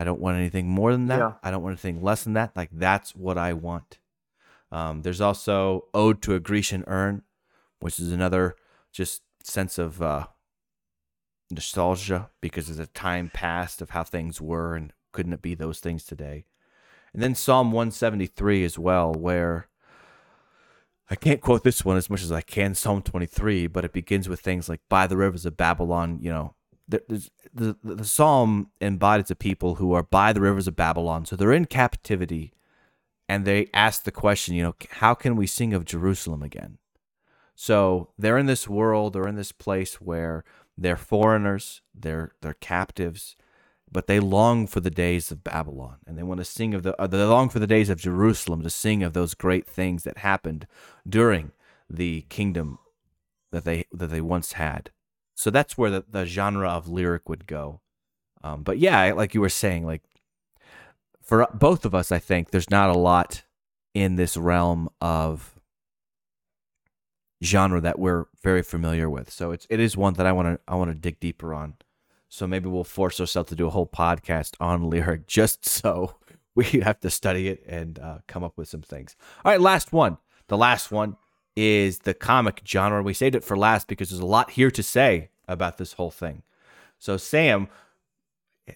[SPEAKER 1] I don't want anything more than that.
[SPEAKER 2] Yeah.
[SPEAKER 1] I don't want anything less than that. Like that's what I want. Um, there's also Ode to a Grecian Urn, which is another just sense of uh, nostalgia because of the time past of how things were and couldn't it be those things today. And then Psalm 173 as well, where I can't quote this one as much as I can, Psalm 23, but it begins with things like, By the rivers of Babylon, you know, the, the, the psalm embodies a people who are by the rivers of Babylon. So they're in captivity and they ask the question, you know, how can we sing of Jerusalem again? So they're in this world, they're in this place where they're foreigners, they're they're captives, but they long for the days of Babylon, and they want to sing of the uh, they long for the days of Jerusalem to sing of those great things that happened during the kingdom that they that they once had. So that's where the, the genre of lyric would go. Um, but yeah, like you were saying, like for both of us, I think there's not a lot in this realm of genre that we're very familiar with. So it's it is one that I want to I want to dig deeper on. So maybe we'll force ourselves to do a whole podcast on lyric just so we have to study it and uh, come up with some things. All right, last one. The last one is the comic genre. We saved it for last because there's a lot here to say about this whole thing. So Sam,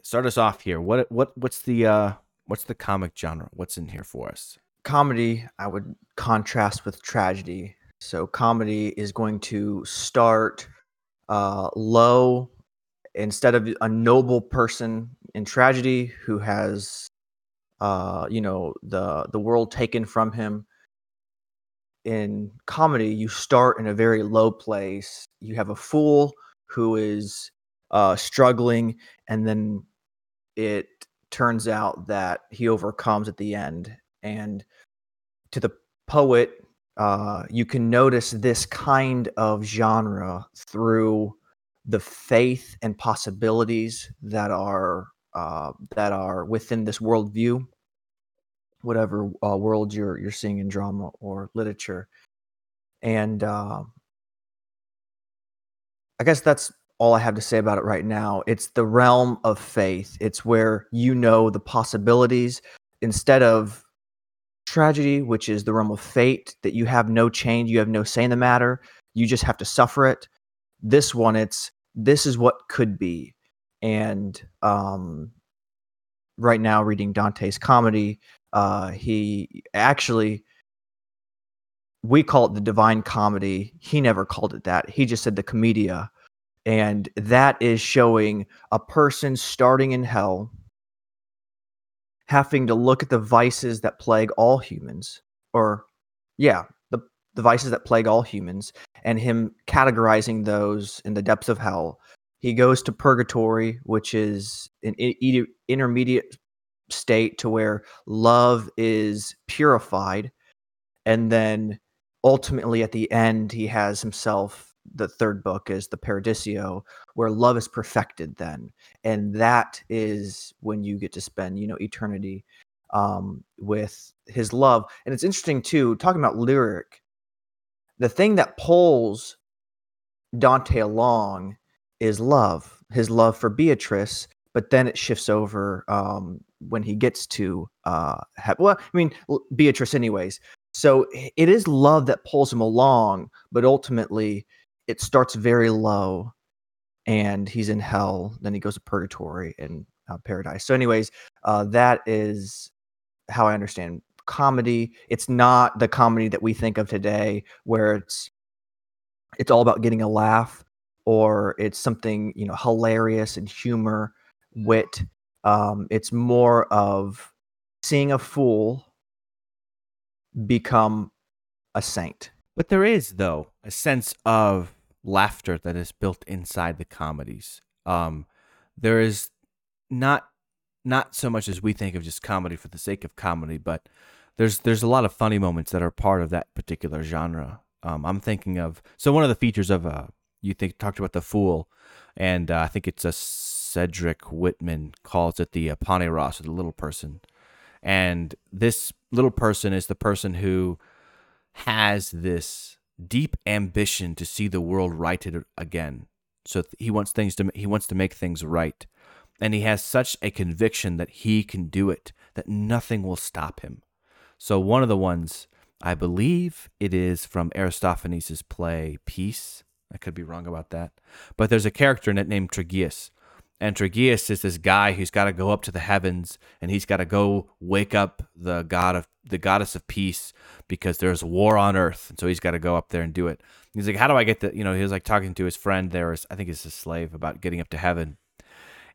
[SPEAKER 1] start us off here. What what what's the uh, what's the comic genre? What's in here for us?
[SPEAKER 2] Comedy, I would contrast with tragedy. So comedy is going to start uh, low instead of a noble person in tragedy who has uh, you know the the world taken from him in comedy you start in a very low place. You have a fool who is uh, struggling and then it turns out that he overcomes at the end. And to the poet uh, you can notice this kind of genre through the faith and possibilities that are uh, that are within this worldview, whatever uh, world you're you're seeing in drama or literature, and uh, I guess that's all I have to say about it right now. It's the realm of faith. It's where you know the possibilities instead of tragedy, which is the realm of fate, that you have no change, you have no say in the matter, you just have to suffer it. This one, it's this is what could be. And um, right now, reading Dante's comedy, uh, he actually we call it the divine comedy. He never called it that. He just said the commedia. And that is showing a person starting in hell having to look at the vices that plague all humans, or yeah, the, vices that plague all humans, and him categorizing those in the depths of hell. He goes to purgatory, which is an intermediate state to where love is purified. And then ultimately at the end, he has himself the third book is the Paradiso, where love is perfected then. And that is when you get to spend, you know, eternity um, with his love. And it's interesting too, talking about lyric, the thing that pulls Dante along is love, his love for Beatrice, but then it shifts over um, when he gets to uh, have, well, I mean, Beatrice, anyways. So it is love that pulls him along, but ultimately it starts very low and he's in hell then he goes to purgatory and uh, paradise so anyways uh, that is how i understand comedy. It's not the comedy that we think of today where it's it's all about getting a laugh or it's something you know hilarious and humor wit. Um, it's more of seeing a fool become a saint.
[SPEAKER 1] But there is though a sense of laughter that is built inside the comedies. Um, there is not not so much as we think of just comedy for the sake of comedy, but there's there's a lot of funny moments that are part of that particular genre. Um, I'm thinking of so one of the features of uh, you think talked about the fool, and uh, I think it's a Cedric Whitman calls it the uh, Ross or the little person, and this little person is the person who has this deep ambition to see the world righted again. So he wants things to he wants to make things right. And he has such a conviction that he can do it that nothing will stop him. So one of the ones I believe it is from Aristophanes' play Peace. I could be wrong about that. But there's a character in it named Trygaeus. And Trygaeus is this guy who's got to go up to the heavens and he's got to go wake up the god of the goddess of peace because there's war on earth. And so he's got to go up there and do it. He's like, how do I get the, you know, he was like talking to his friend there, I think it's a slave about getting up to heaven.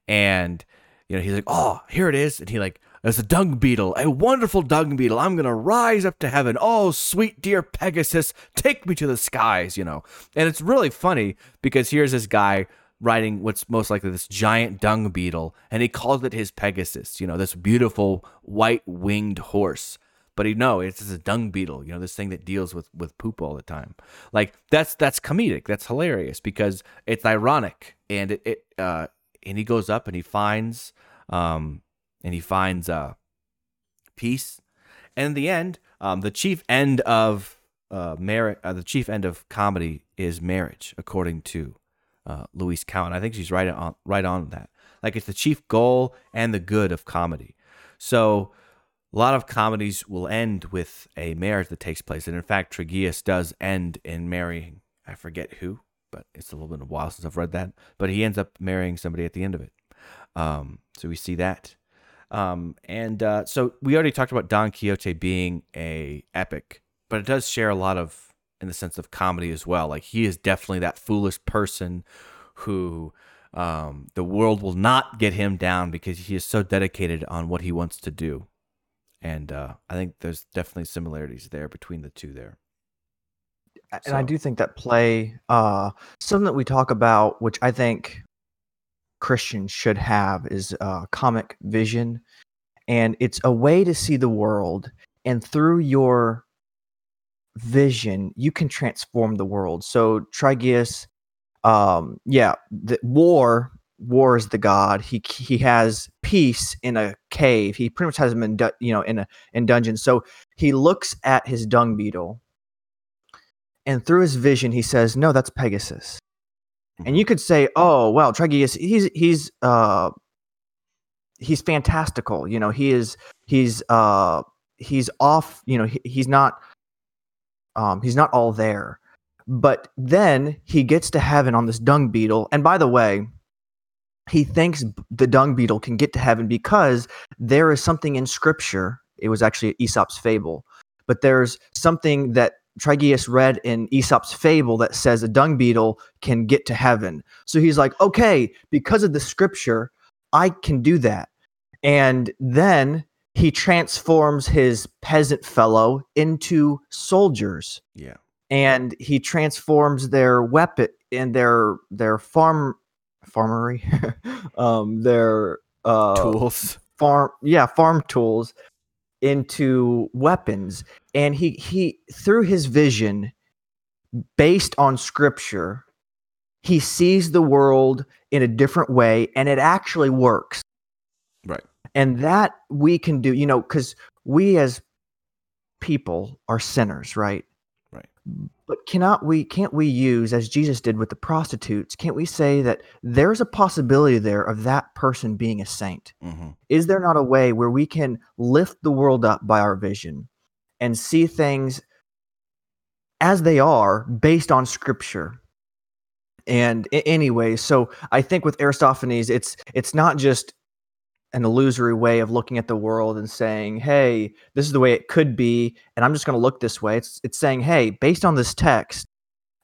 [SPEAKER 1] And, you know, he's like, oh, here it is. And he like, there's a dung beetle, a wonderful dung beetle. I'm going to rise up to heaven. Oh, sweet dear Pegasus, take me to the skies, you know. And it's really funny because here's this guy riding what's most likely this giant dung beetle, and he calls it his Pegasus, you know, this beautiful white winged horse but he no, it's just a dung beetle, you know, this thing that deals with with poop all the time. Like that's that's comedic, that's hilarious because it's ironic, and it, it uh and he goes up and he finds um and he finds uh peace, and in the end, um the chief end of uh merit, uh, the chief end of comedy is marriage, according to uh Louise Cowan. I think she's right on right on that. Like it's the chief goal and the good of comedy. So a lot of comedies will end with a marriage that takes place. And in fact, Trygaeus does end in marrying, I forget who, but it's a little bit of a while since I've read that. But he ends up marrying somebody at the end of it. Um, so we see that. Um, and uh, so we already talked about Don Quixote being a epic, but it does share a lot of, in the sense of comedy as well. Like he is definitely that foolish person who um, the world will not get him down because he is so dedicated on what he wants to do and uh, I think there's definitely similarities there between the two there.
[SPEAKER 2] And so. I do think that play, uh, something that we talk about, which I think Christians should have, is uh, comic vision, and it's a way to see the world, and through your vision, you can transform the world. So Trygaeus, um, yeah, the war war is the god. He he has peace in a cave. He pretty much has him in you know in a in dungeons. So he looks at his dung beetle, and through his vision, he says, "No, that's Pegasus." And mm-hmm. you could say, "Oh, well, Trygaeus, he's he's uh he's fantastical. You know, he is he's uh he's off. You know, he, he's not um he's not all there." But then he gets to heaven on this dung beetle. And by the way, he thinks the dung beetle can get to heaven because there is something in scripture. It was actually Aesop's fable, but there's something that Trygaeus read in Aesop's fable that says a dung beetle can get to heaven. So he's like, okay, because of the scripture, I can do that. And then he transforms his peasant fellow into soldiers.
[SPEAKER 1] Yeah.
[SPEAKER 2] And he transforms their weapon and their their farm farmery, um, their uh,
[SPEAKER 1] tools,
[SPEAKER 2] farm, yeah, farm tools into weapons, and he he through his vision, based on scripture, he sees the world in a different way, and it actually works.
[SPEAKER 1] Right,
[SPEAKER 2] and that we can do, you know, because we as people are sinners, right? Right but cannot we can't we use as Jesus did with the prostitutes? Can't we say that there's a possibility there of that person being a saint? Mm-hmm. Is there not a way where we can lift the world up by our vision and see things as they are based on scripture? And anyway, so I think with Aristophanes, it's it's not just an illusory way of looking at the world and saying, "Hey, this is the way it could be, and I'm just going to look this way." It's it's saying, "Hey, based on this text,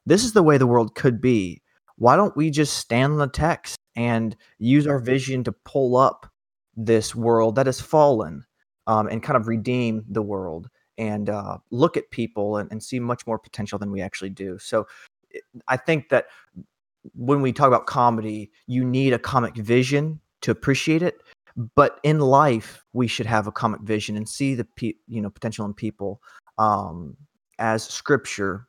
[SPEAKER 2] this is the way the world could be. Why don't we just stand on the text and use our vision to pull up this world that has fallen, um, and kind of redeem the world and uh, look at people and, and see much more potential than we actually do?" So, I think that when we talk about comedy, you need a comic vision to appreciate it but in life we should have a comic vision and see the pe- you know potential in people um as scripture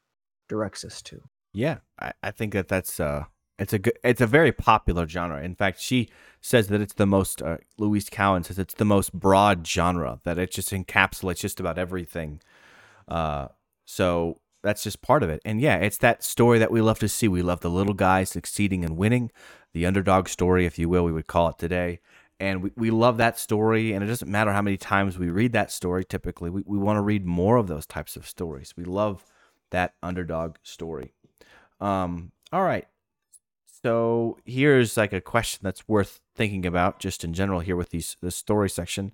[SPEAKER 2] directs us to
[SPEAKER 1] yeah i, I think that that's uh it's a good it's a very popular genre. In fact she says that it's the most uh, louise cowan says it's the most broad genre that it just encapsulates just about everything. Uh so that's just part of it. And yeah it's that story that we love to see. We love the little guy succeeding and winning the underdog story if you will we would call it today. And we, we love that story and it doesn't matter how many times we read that story typically we, we want to read more of those types of stories. We love that underdog story. Um, all right so here's like a question that's worth thinking about just in general here with these the story section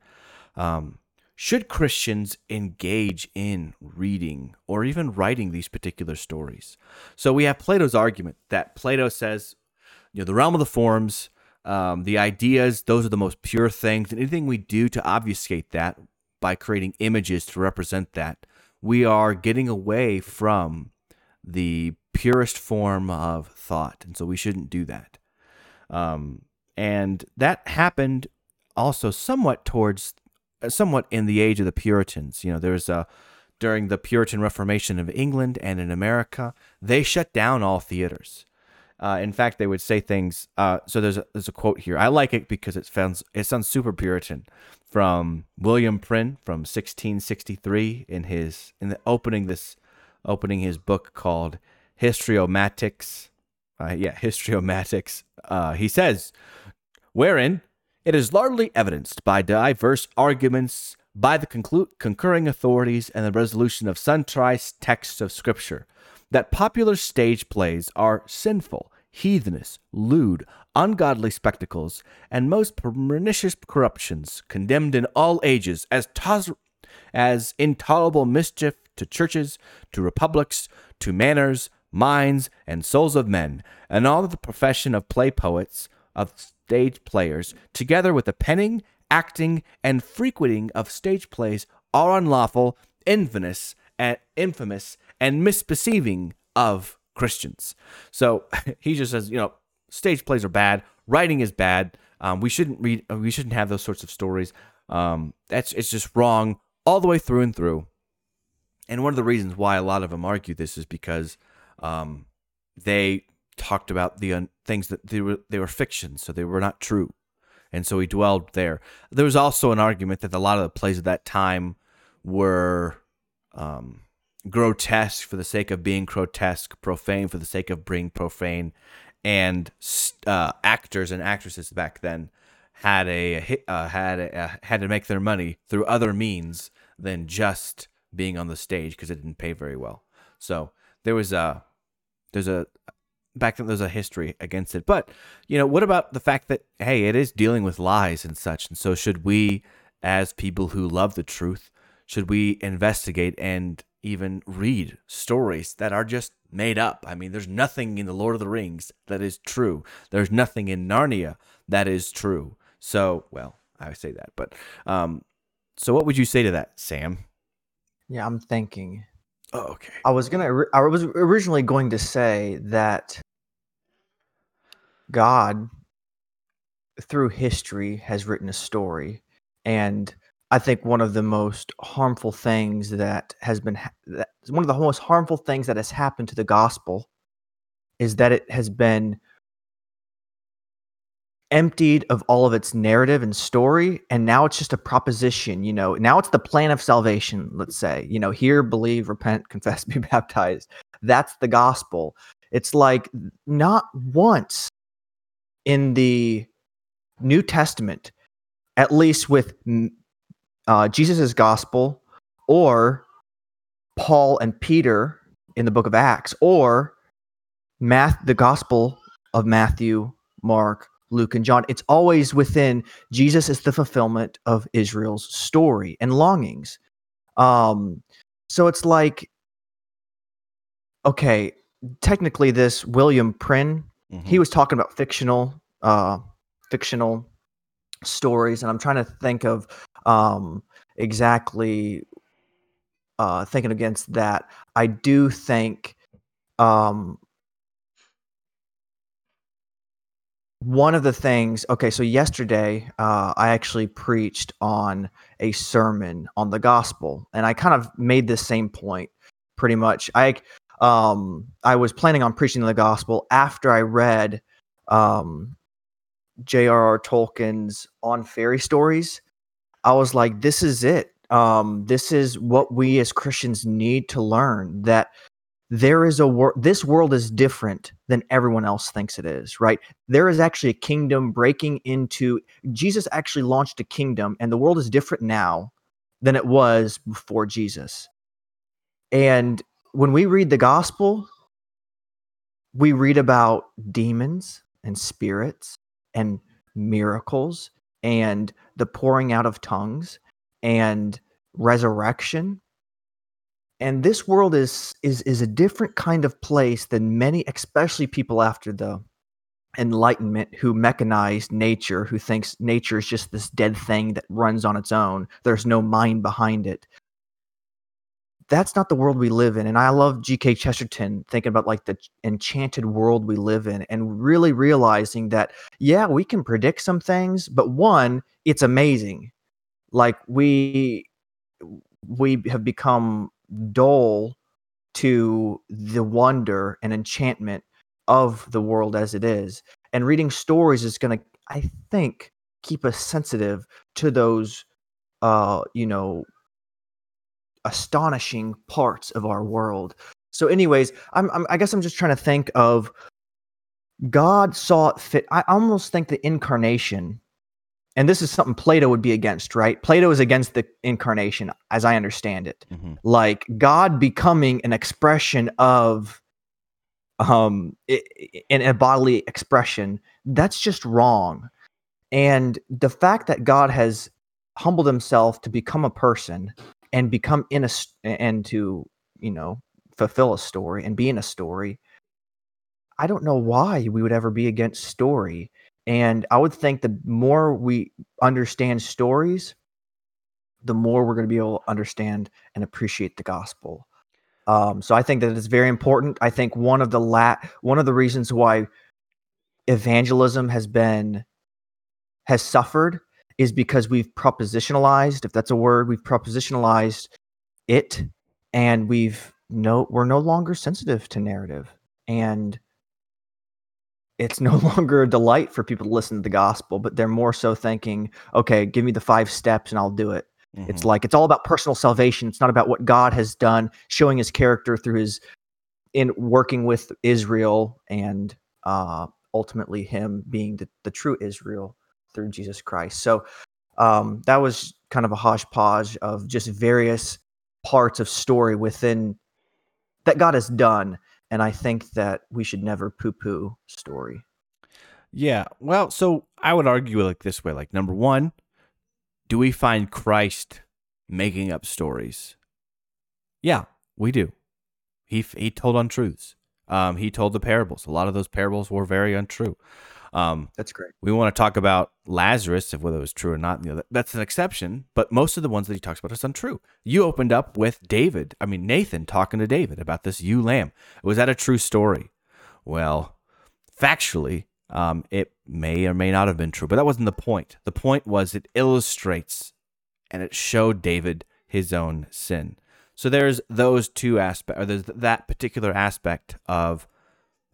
[SPEAKER 1] um, should Christians engage in reading or even writing these particular stories? So we have Plato's argument that Plato says, you know, the realm of the forms, um, the ideas, those are the most pure things. And anything we do to obfuscate that by creating images to represent that, we are getting away from the purest form of thought. And so we shouldn't do that. Um, and that happened also somewhat towards, uh, somewhat in the age of the Puritans. You know, there's a, during the Puritan Reformation of England and in America, they shut down all theaters. Uh, in fact, they would say things. Uh, so there's a, there's a quote here. I like it because it sounds it sounds super Puritan from William Prynne from 1663 in his in the opening this opening his book called Histriomastix. Uh, yeah, Histriomastix. Uh, he says, wherein it is largely evidenced by diverse arguments by the conclu- concurring authorities and the resolution of sundry texts of Scripture that popular stage plays are sinful, heathenish, lewd, ungodly spectacles, and most pernicious corruptions, condemned in all ages as, tos- as intolerable mischief to churches, to republics, to manners, minds, and souls of men, and all the profession of play poets, of stage players, together with the penning, acting, and frequenting of stage plays, are unlawful, infamous, and infamous, and misperceiving of Christians. So he just says, you know, stage plays are bad, writing is bad. Um, we shouldn't read, uh, we shouldn't have those sorts of stories. Um, that's it's just wrong all the way through and through. And one of the reasons why a lot of them argue this is because um, they talked about the uh, things that they were they were fictions, so they were not true, and so he dwelled there. There was also an argument that a lot of the plays of that time were um, grotesque for the sake of being grotesque, profane for the sake of being profane, and uh, actors and actresses back then had a uh, had a, uh, had to make their money through other means than just being on the stage because it didn't pay very well. So there was a there's a back then there's a history against it. But you know, what about the fact that hey, it is dealing with lies and such, and so should we, as people who love the truth, should we investigate and even read stories that are just made up? I mean, there's nothing in the Lord of the Rings that is true. There's nothing in Narnia that is true. So, well, I say that, but um, so what would you say to that, Sam?
[SPEAKER 2] Yeah, I'm thinking.
[SPEAKER 1] Oh, okay.
[SPEAKER 2] I was gonna. I was originally going to say that God, through history, has written a story, and I think one of the most harmful things that has been that one of the most harmful things that has happened to the gospel is that it has been emptied of all of its narrative and story and now it's just a proposition you know? Now it's the plan of salvation let's say you know hear believe repent confess be baptized. That's the gospel. It's like not once in the new testament at least with uh, jesus' gospel or paul and peter in the book of acts or math the gospel of matthew mark Luke, and John. It's always within Jesus is the fulfillment of Israel's story and longings. Um, so it's like, okay, technically, this William Prynne, mm-hmm. he was talking about fictional, uh, fictional stories, and I'm trying to think of um, exactly uh, thinking against that. I do think um, one of the things okay so yesterday uh, i actually preached on a sermon on the gospel and i kind of made this same point pretty much. I um i was planning on preaching the gospel after i read um j.r.r tolkien's on fairy stories. I was like this is it. Um this is what we as christians need to learn that there is a world this world is different than everyone else thinks it is right there is actually a kingdom breaking into jesus actually launched a kingdom and the world is different now than it was before jesus and when we read the gospel we read about demons and spirits and miracles and the pouring out of tongues and resurrection. And this world is is is a different kind of place than many, especially people after the enlightenment who mechanized nature, who thinks nature is just this dead thing that runs on its own. There's no mind behind it. That's not the world we live in. And I love G.K. Chesterton thinking about like the enchanted world we live in and really realizing that, yeah, we can predict some things, but one, it's amazing. Like we we have become dull to the wonder and enchantment of the world as it is. And reading stories is going to, I think, keep us sensitive to those, uh, you know, astonishing parts of our world. So, anyways, I'm, I'm I guess I'm just trying to think of God saw it fit. I almost think the incarnation, and this is something Plato would be against, right? Plato is against the incarnation, as I understand it. Mm-hmm. Like God becoming an expression of um in a bodily expression that's just wrong and the fact that god has humbled himself to become a person and become in a and to you know fulfill a story and be in a story i don't know why we would ever be against story and i would think the more we understand stories the more we're going to be able to understand and appreciate the gospel um, so I think that it's very important. I think one of the la- one of the reasons why evangelism has been has suffered is because we've propositionalized, if that's a word, we've propositionalized it, and we've no we're no longer sensitive to narrative, and it's no longer a delight for people to listen to the gospel, but they're more so thinking, okay, give me the five steps and I'll do it. Mm-hmm. It's like it's all about personal salvation. It's not about what God has done, showing his character through his in working with Israel and uh, ultimately him being the, the true Israel through Jesus Christ. So um, that was kind of a hodgepodge of just various parts of story within that God has done. And I think that we should never poo poo story.
[SPEAKER 1] Yeah. Well, so I would argue like this way like, number one, do we find Christ making up stories? Yeah, we do. He he told untruths. Um, he told the parables. A lot of those parables were very untrue.
[SPEAKER 2] Um, that's great.
[SPEAKER 1] We want to talk about Lazarus, if whether it was true or not. You know, that, that's an exception, but most of the ones that he talks about is untrue. You opened up with David. I mean Nathan talking to David about this ewe lamb. Was that a true story? Well, factually, um, it may or may not have been true, but that wasn't the point. The point was it illustrates and it showed David his own sin. So there's those two aspects, or there's that particular aspect of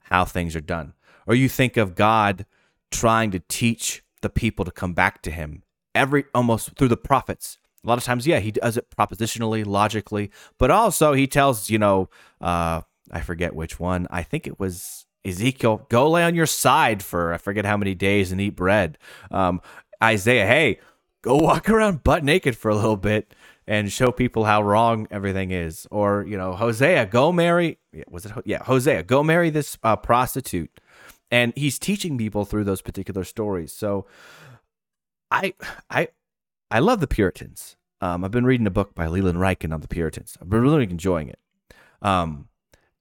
[SPEAKER 1] how things are done. Or you think of God trying to teach the people to come back to Him every almost through the prophets. A lot of times, yeah, He does it propositionally, logically, but also He tells you know, uh, I forget which one. I think it was Ezekiel, go lay on your side for I forget how many days and eat bread. Um, Isaiah, hey, go walk around butt naked for a little bit and show people how wrong everything is. Or you know, Hosea, go marry. Was it? Yeah, Hosea, go marry this uh, prostitute. And he's teaching people through those particular stories. So, I, I, I love the Puritans. Um, I've been reading a book by Leland Ryken on the Puritans. I've been really enjoying it. Um,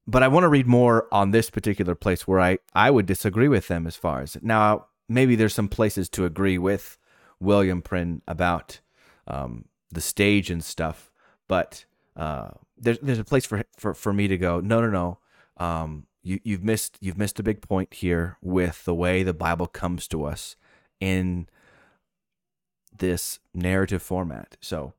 [SPEAKER 1] but I want to read more on this particular place where I, I would disagree with them as far as now maybe there's some places to agree with William Prynne about um, the stage and stuff, but uh, there's there's a place for for for me to go. No, no, no. Um, you you've missed you've missed a big point here with the way the Bible comes to us in this narrative format. So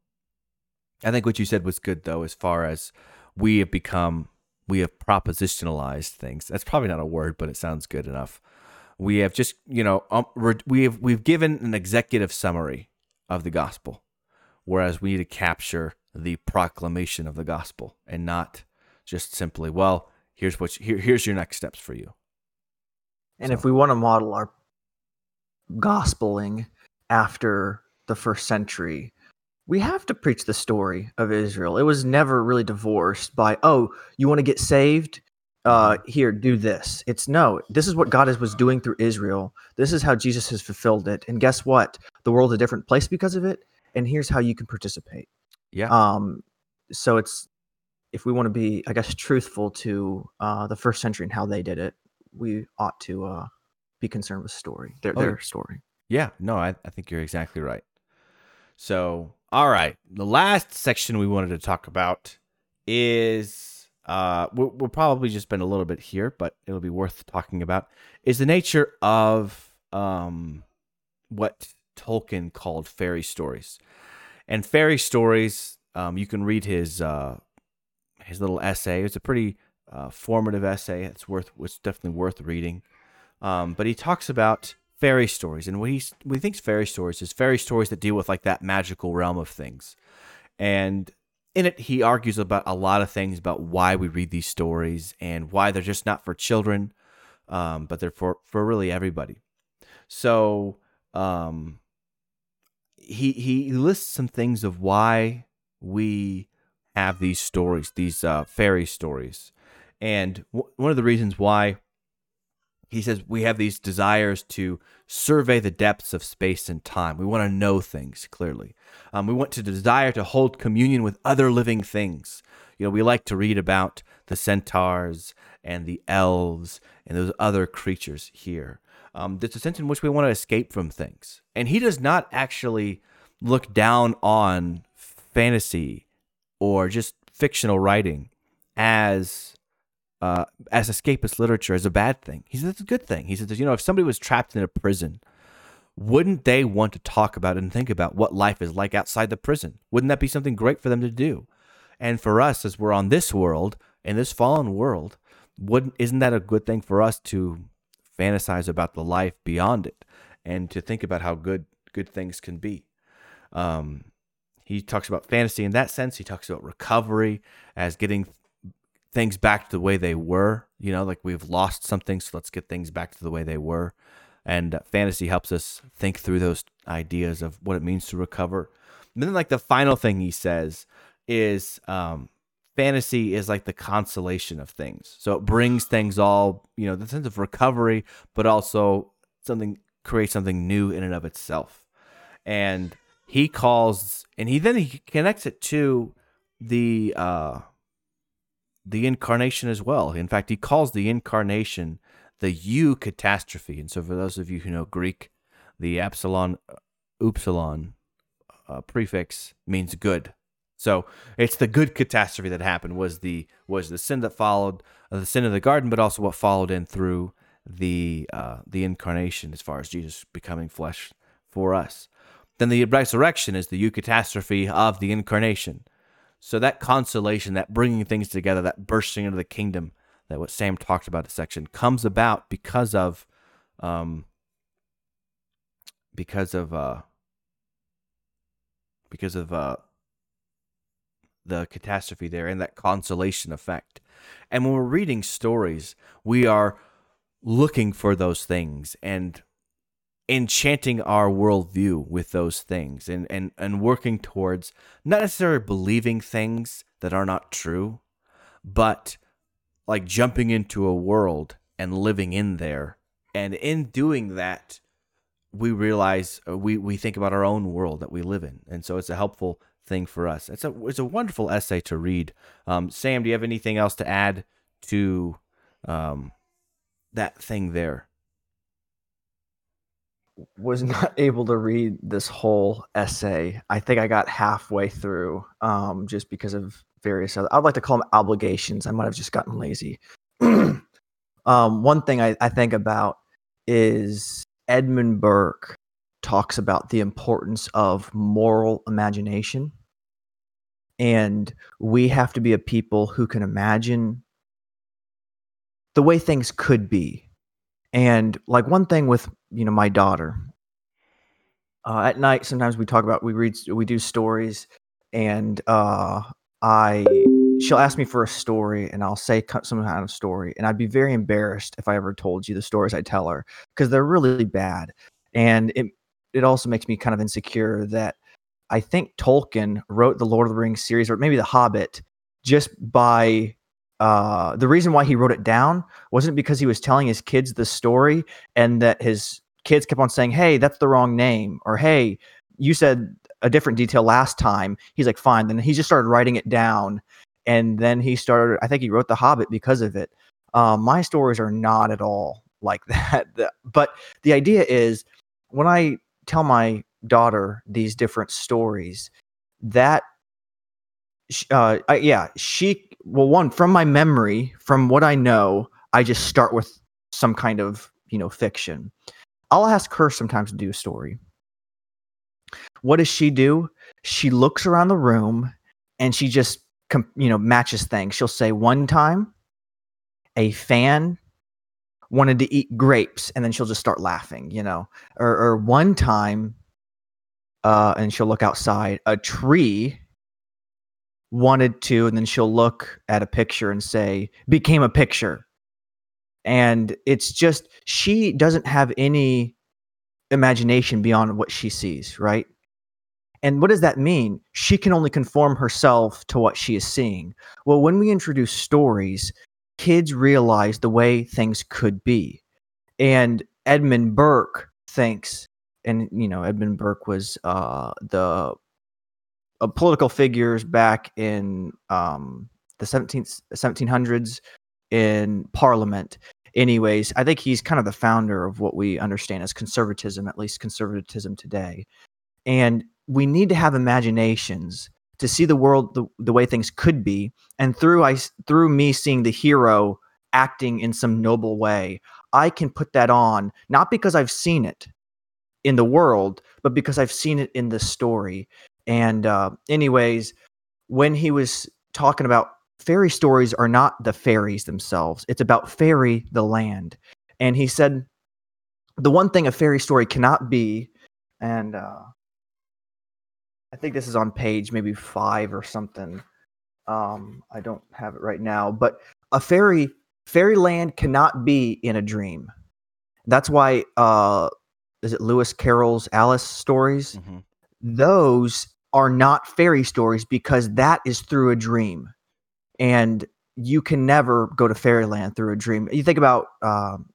[SPEAKER 1] I think what you said was good though, as far as we have become we have propositionalized things. That's probably not a word, but it sounds good enough. We have just, you know, um, we have we've given an executive summary of the gospel, whereas we need to capture the proclamation of the gospel and not just simply, well, here's what you, here, here's your next steps for you.
[SPEAKER 2] And so. if we want to model our gospeling after the first century, we have to preach the story of Israel. It was never really divorced by, oh, you want to get saved? Uh, here, do this. It's no, this is what God is, was doing through Israel. This is how Jesus has fulfilled it. And guess what? The world's a different place because of it. And here's how you can participate.
[SPEAKER 1] Yeah.
[SPEAKER 2] Um, so it's if we want to be, I guess, truthful to uh, the first century and how they did it, we ought to uh, be concerned with story, their
[SPEAKER 1] Oh,
[SPEAKER 2] their story.
[SPEAKER 1] Yeah, no, I, I think you're exactly right. So, all right, the last section we wanted to talk about is uh, we'll, we'll probably just spend a little bit here, but it'll be worth talking about is the nature of um, what Tolkien called fairy stories, and fairy stories. Um, you can read his uh, his little essay. It's a pretty uh, formative essay. It's worth. It's definitely worth reading. Um, but he talks about fairy stories, and what he what he thinks fairy stories is fairy stories that deal with like that magical realm of things. And in it, he argues about a lot of things about why we read these stories and why they're just not for children, um, but they're for for really everybody. So um, he he lists some things of why we have these stories, these uh, fairy stories, and w- one of the reasons why he says we have these desires to survey the depths of space and time. We want to know things clearly. Um, we want to desire to hold communion with other living things. You know, we like to read about the centaurs and the elves and those other creatures here. Um, there's a sense in which we want to escape from things. And he does not actually look down on fantasy or just fictional writing as uh, as escapist literature as a bad thing. He says it's a good thing. He says, you know, if somebody was trapped in a prison, wouldn't they want to talk about and think about what life is like outside the prison? Wouldn't that be something great for them to do? And for us, as we're on this world, in this fallen world, wouldn't isn't that a good thing for us to fantasize about the life beyond it and to think about how good good things can be? Um, he talks about fantasy in that sense. He talks about recovery as getting things back to the way they were. You know, like we've lost something, so let's get things back to the way they were. And uh, fantasy helps us think through those ideas of what it means to recover. And then, like the final thing he says is, um, fantasy is like the consolation of things. So it brings things all, you know, the sense of recovery, but also something creates something new in and of itself. And he calls, and he then he connects it to the uh the incarnation as well. In fact, he calls the incarnation the eucatastrophe. And so, for those of you who know Greek, the epsilon, upsilon uh, prefix means good. So it's the good catastrophe that happened was the was the sin that followed uh, the sin of the garden, but also what followed in through the uh, the incarnation, as far as Jesus becoming flesh for us. Then the resurrection is the eucatastrophe of the incarnation. So that consolation, that bringing things together, that bursting into the kingdom, that what Sam talked about this section comes about because of, um, because of, uh, because of uh, the catastrophe there and that consolation effect. And when we're reading stories, we are looking for those things and enchanting our worldview with those things and, and, and working towards not necessarily believing things that are not true, but like jumping into a world and living in there. And in doing that, we realize uh, we, we think about our own world that we live in. And so it's a helpful thing for us. It's a, it's a wonderful essay to read. Um, Sam, do you have anything else to add to um, that thing there?
[SPEAKER 2] Was not able to read this whole essay. I think I got halfway through um, just because of various other, I'd like to call them obligations. I might have just gotten lazy. um, one thing I, I think about is Edmund Burke talks about the importance of moral imagination. And we have to be a people who can imagine the way things could be. And like one thing with you know my daughter, uh, at night sometimes we talk about we read we do stories, and uh, I she'll ask me for a story, and I'll say some kind of story, and I'd be very embarrassed if I ever told you the stories I tell her because they're really bad, and it it also makes me kind of insecure that I think Tolkien wrote the Lord of the Rings series or maybe The Hobbit just by uh, the reason why he wrote it down wasn't because he was telling his kids the story and that his kids kept on saying, "Hey, that's the wrong name," or "Hey, you said a different detail last time. He's like, fine. Then he just started writing it down, and then he started. I think he wrote The Hobbit because of it. Um, my stories are not at all like that. But the idea is when I tell my daughter these different stories, that uh, I, yeah, she well, one from my memory, from what I know, I just start with some kind of you know fiction. I'll ask her sometimes to do a story. What does she do? She looks around the room and she just you know matches things. She'll say one time a fan wanted to eat grapes and then she'll just start laughing, you know. Or, or one time uh, and she'll look outside, a tree wanted to and then she'll look at a picture and say became a picture and it's just she doesn't have any imagination beyond what she sees right? And what does that mean? She can only conform herself to what she is seeing. Well when we introduce stories kids realize the way things could be. And edmund burke thinks and you know edmund burke was uh, the uh, political figures back in um, the 17th, 1700s in Parliament. Anyways, I think he's kind of the founder of what we understand as conservatism, at least conservatism today. And we need to have imaginations to see the world the, the way things could be. And through I through me seeing the hero acting in some noble way, I can put that on not because I've seen it in the world, but because I've seen it in the story. And uh, anyways, when he was talking about fairy stories are not the fairies themselves, it's about fairy the land. And he said the one thing a fairy story cannot be, and uh, I think this is on page maybe five or something. Um, I don't have it right now, but a fairy fairyland cannot be in a dream. That's why uh, is it Lewis Carroll's Alice stories? Mm-hmm. Those are not fairy stories because that is through a dream. And you can never go to fairyland through a dream. You think about um,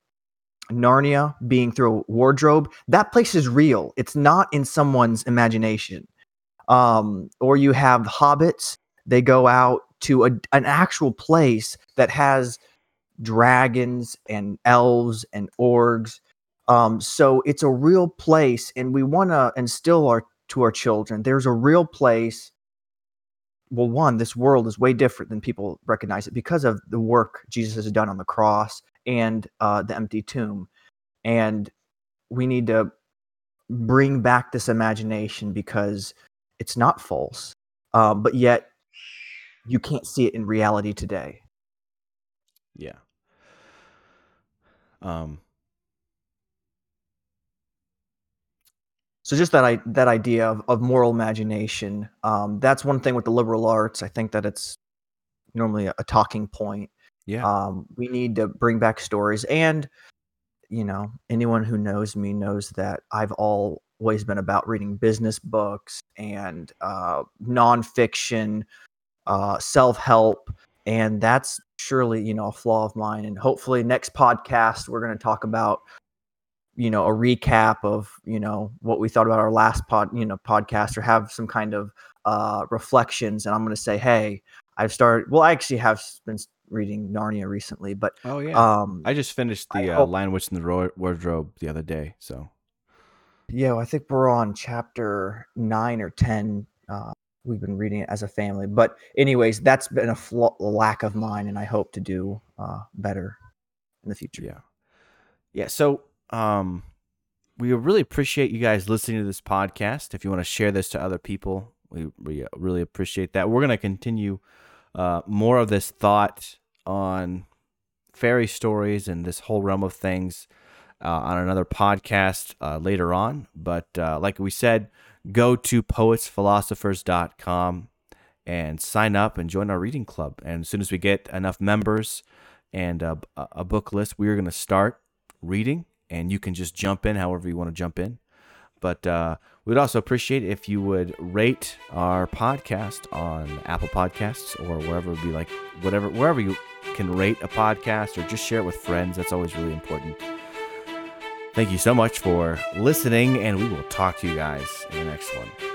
[SPEAKER 2] Narnia being through a wardrobe, that place is real. It's not in someone's imagination. Um, or you have hobbits, they go out to a, an actual place that has dragons and elves and orcs. Um, so it's a real place, and we want to instill our to our children. There's a real place. Well, one, this world is way different than people recognize it because of the work Jesus has done on the cross and uh, the empty tomb. And we need to bring back this imagination because it's not false, um, but yet you can't see it in reality today.
[SPEAKER 1] Yeah. Um,
[SPEAKER 2] so just that I, that idea of, of moral imagination um, that's one thing with the liberal arts i think that it's normally a, a talking point.
[SPEAKER 1] Yeah.
[SPEAKER 2] Um, we need to bring back stories and you know anyone who knows me knows that i've always been about reading business books and uh, nonfiction uh, self-help and that's surely you know a flaw of mine and hopefully next podcast we're going to talk about you know a recap of you know what we thought about our last pod you know podcast or have some kind of uh reflections and i'm going to say hey i've started well i actually have been reading narnia recently but
[SPEAKER 1] oh yeah. um i just finished the uh, hope, lion witch in the Ro- wardrobe the other day so.
[SPEAKER 2] Yeah well, i think we're on chapter 9 or 10 uh we've been reading it as a family but anyways that's been a fl- lack of mine and i hope to do uh better in the future.
[SPEAKER 1] Yeah. Yeah so um, we really appreciate you guys listening to this podcast. If you want to share this to other people, we, we really appreciate that. We're going to continue uh, more of this thought on fairy stories and this whole realm of things uh, on another podcast uh, later on. But uh, like we said, go to poetsphilosophers.com and sign up and join our reading club. And as soon as we get enough members and a, a book list, we are going to start reading and you can just jump in however you want to jump in. But uh, we'd also appreciate if you would rate our podcast on Apple Podcasts or wherever it would be like whatever wherever you can rate a podcast or just share it with friends. That's always really important. Thank you so much for listening, and we will talk to you guys in the next one.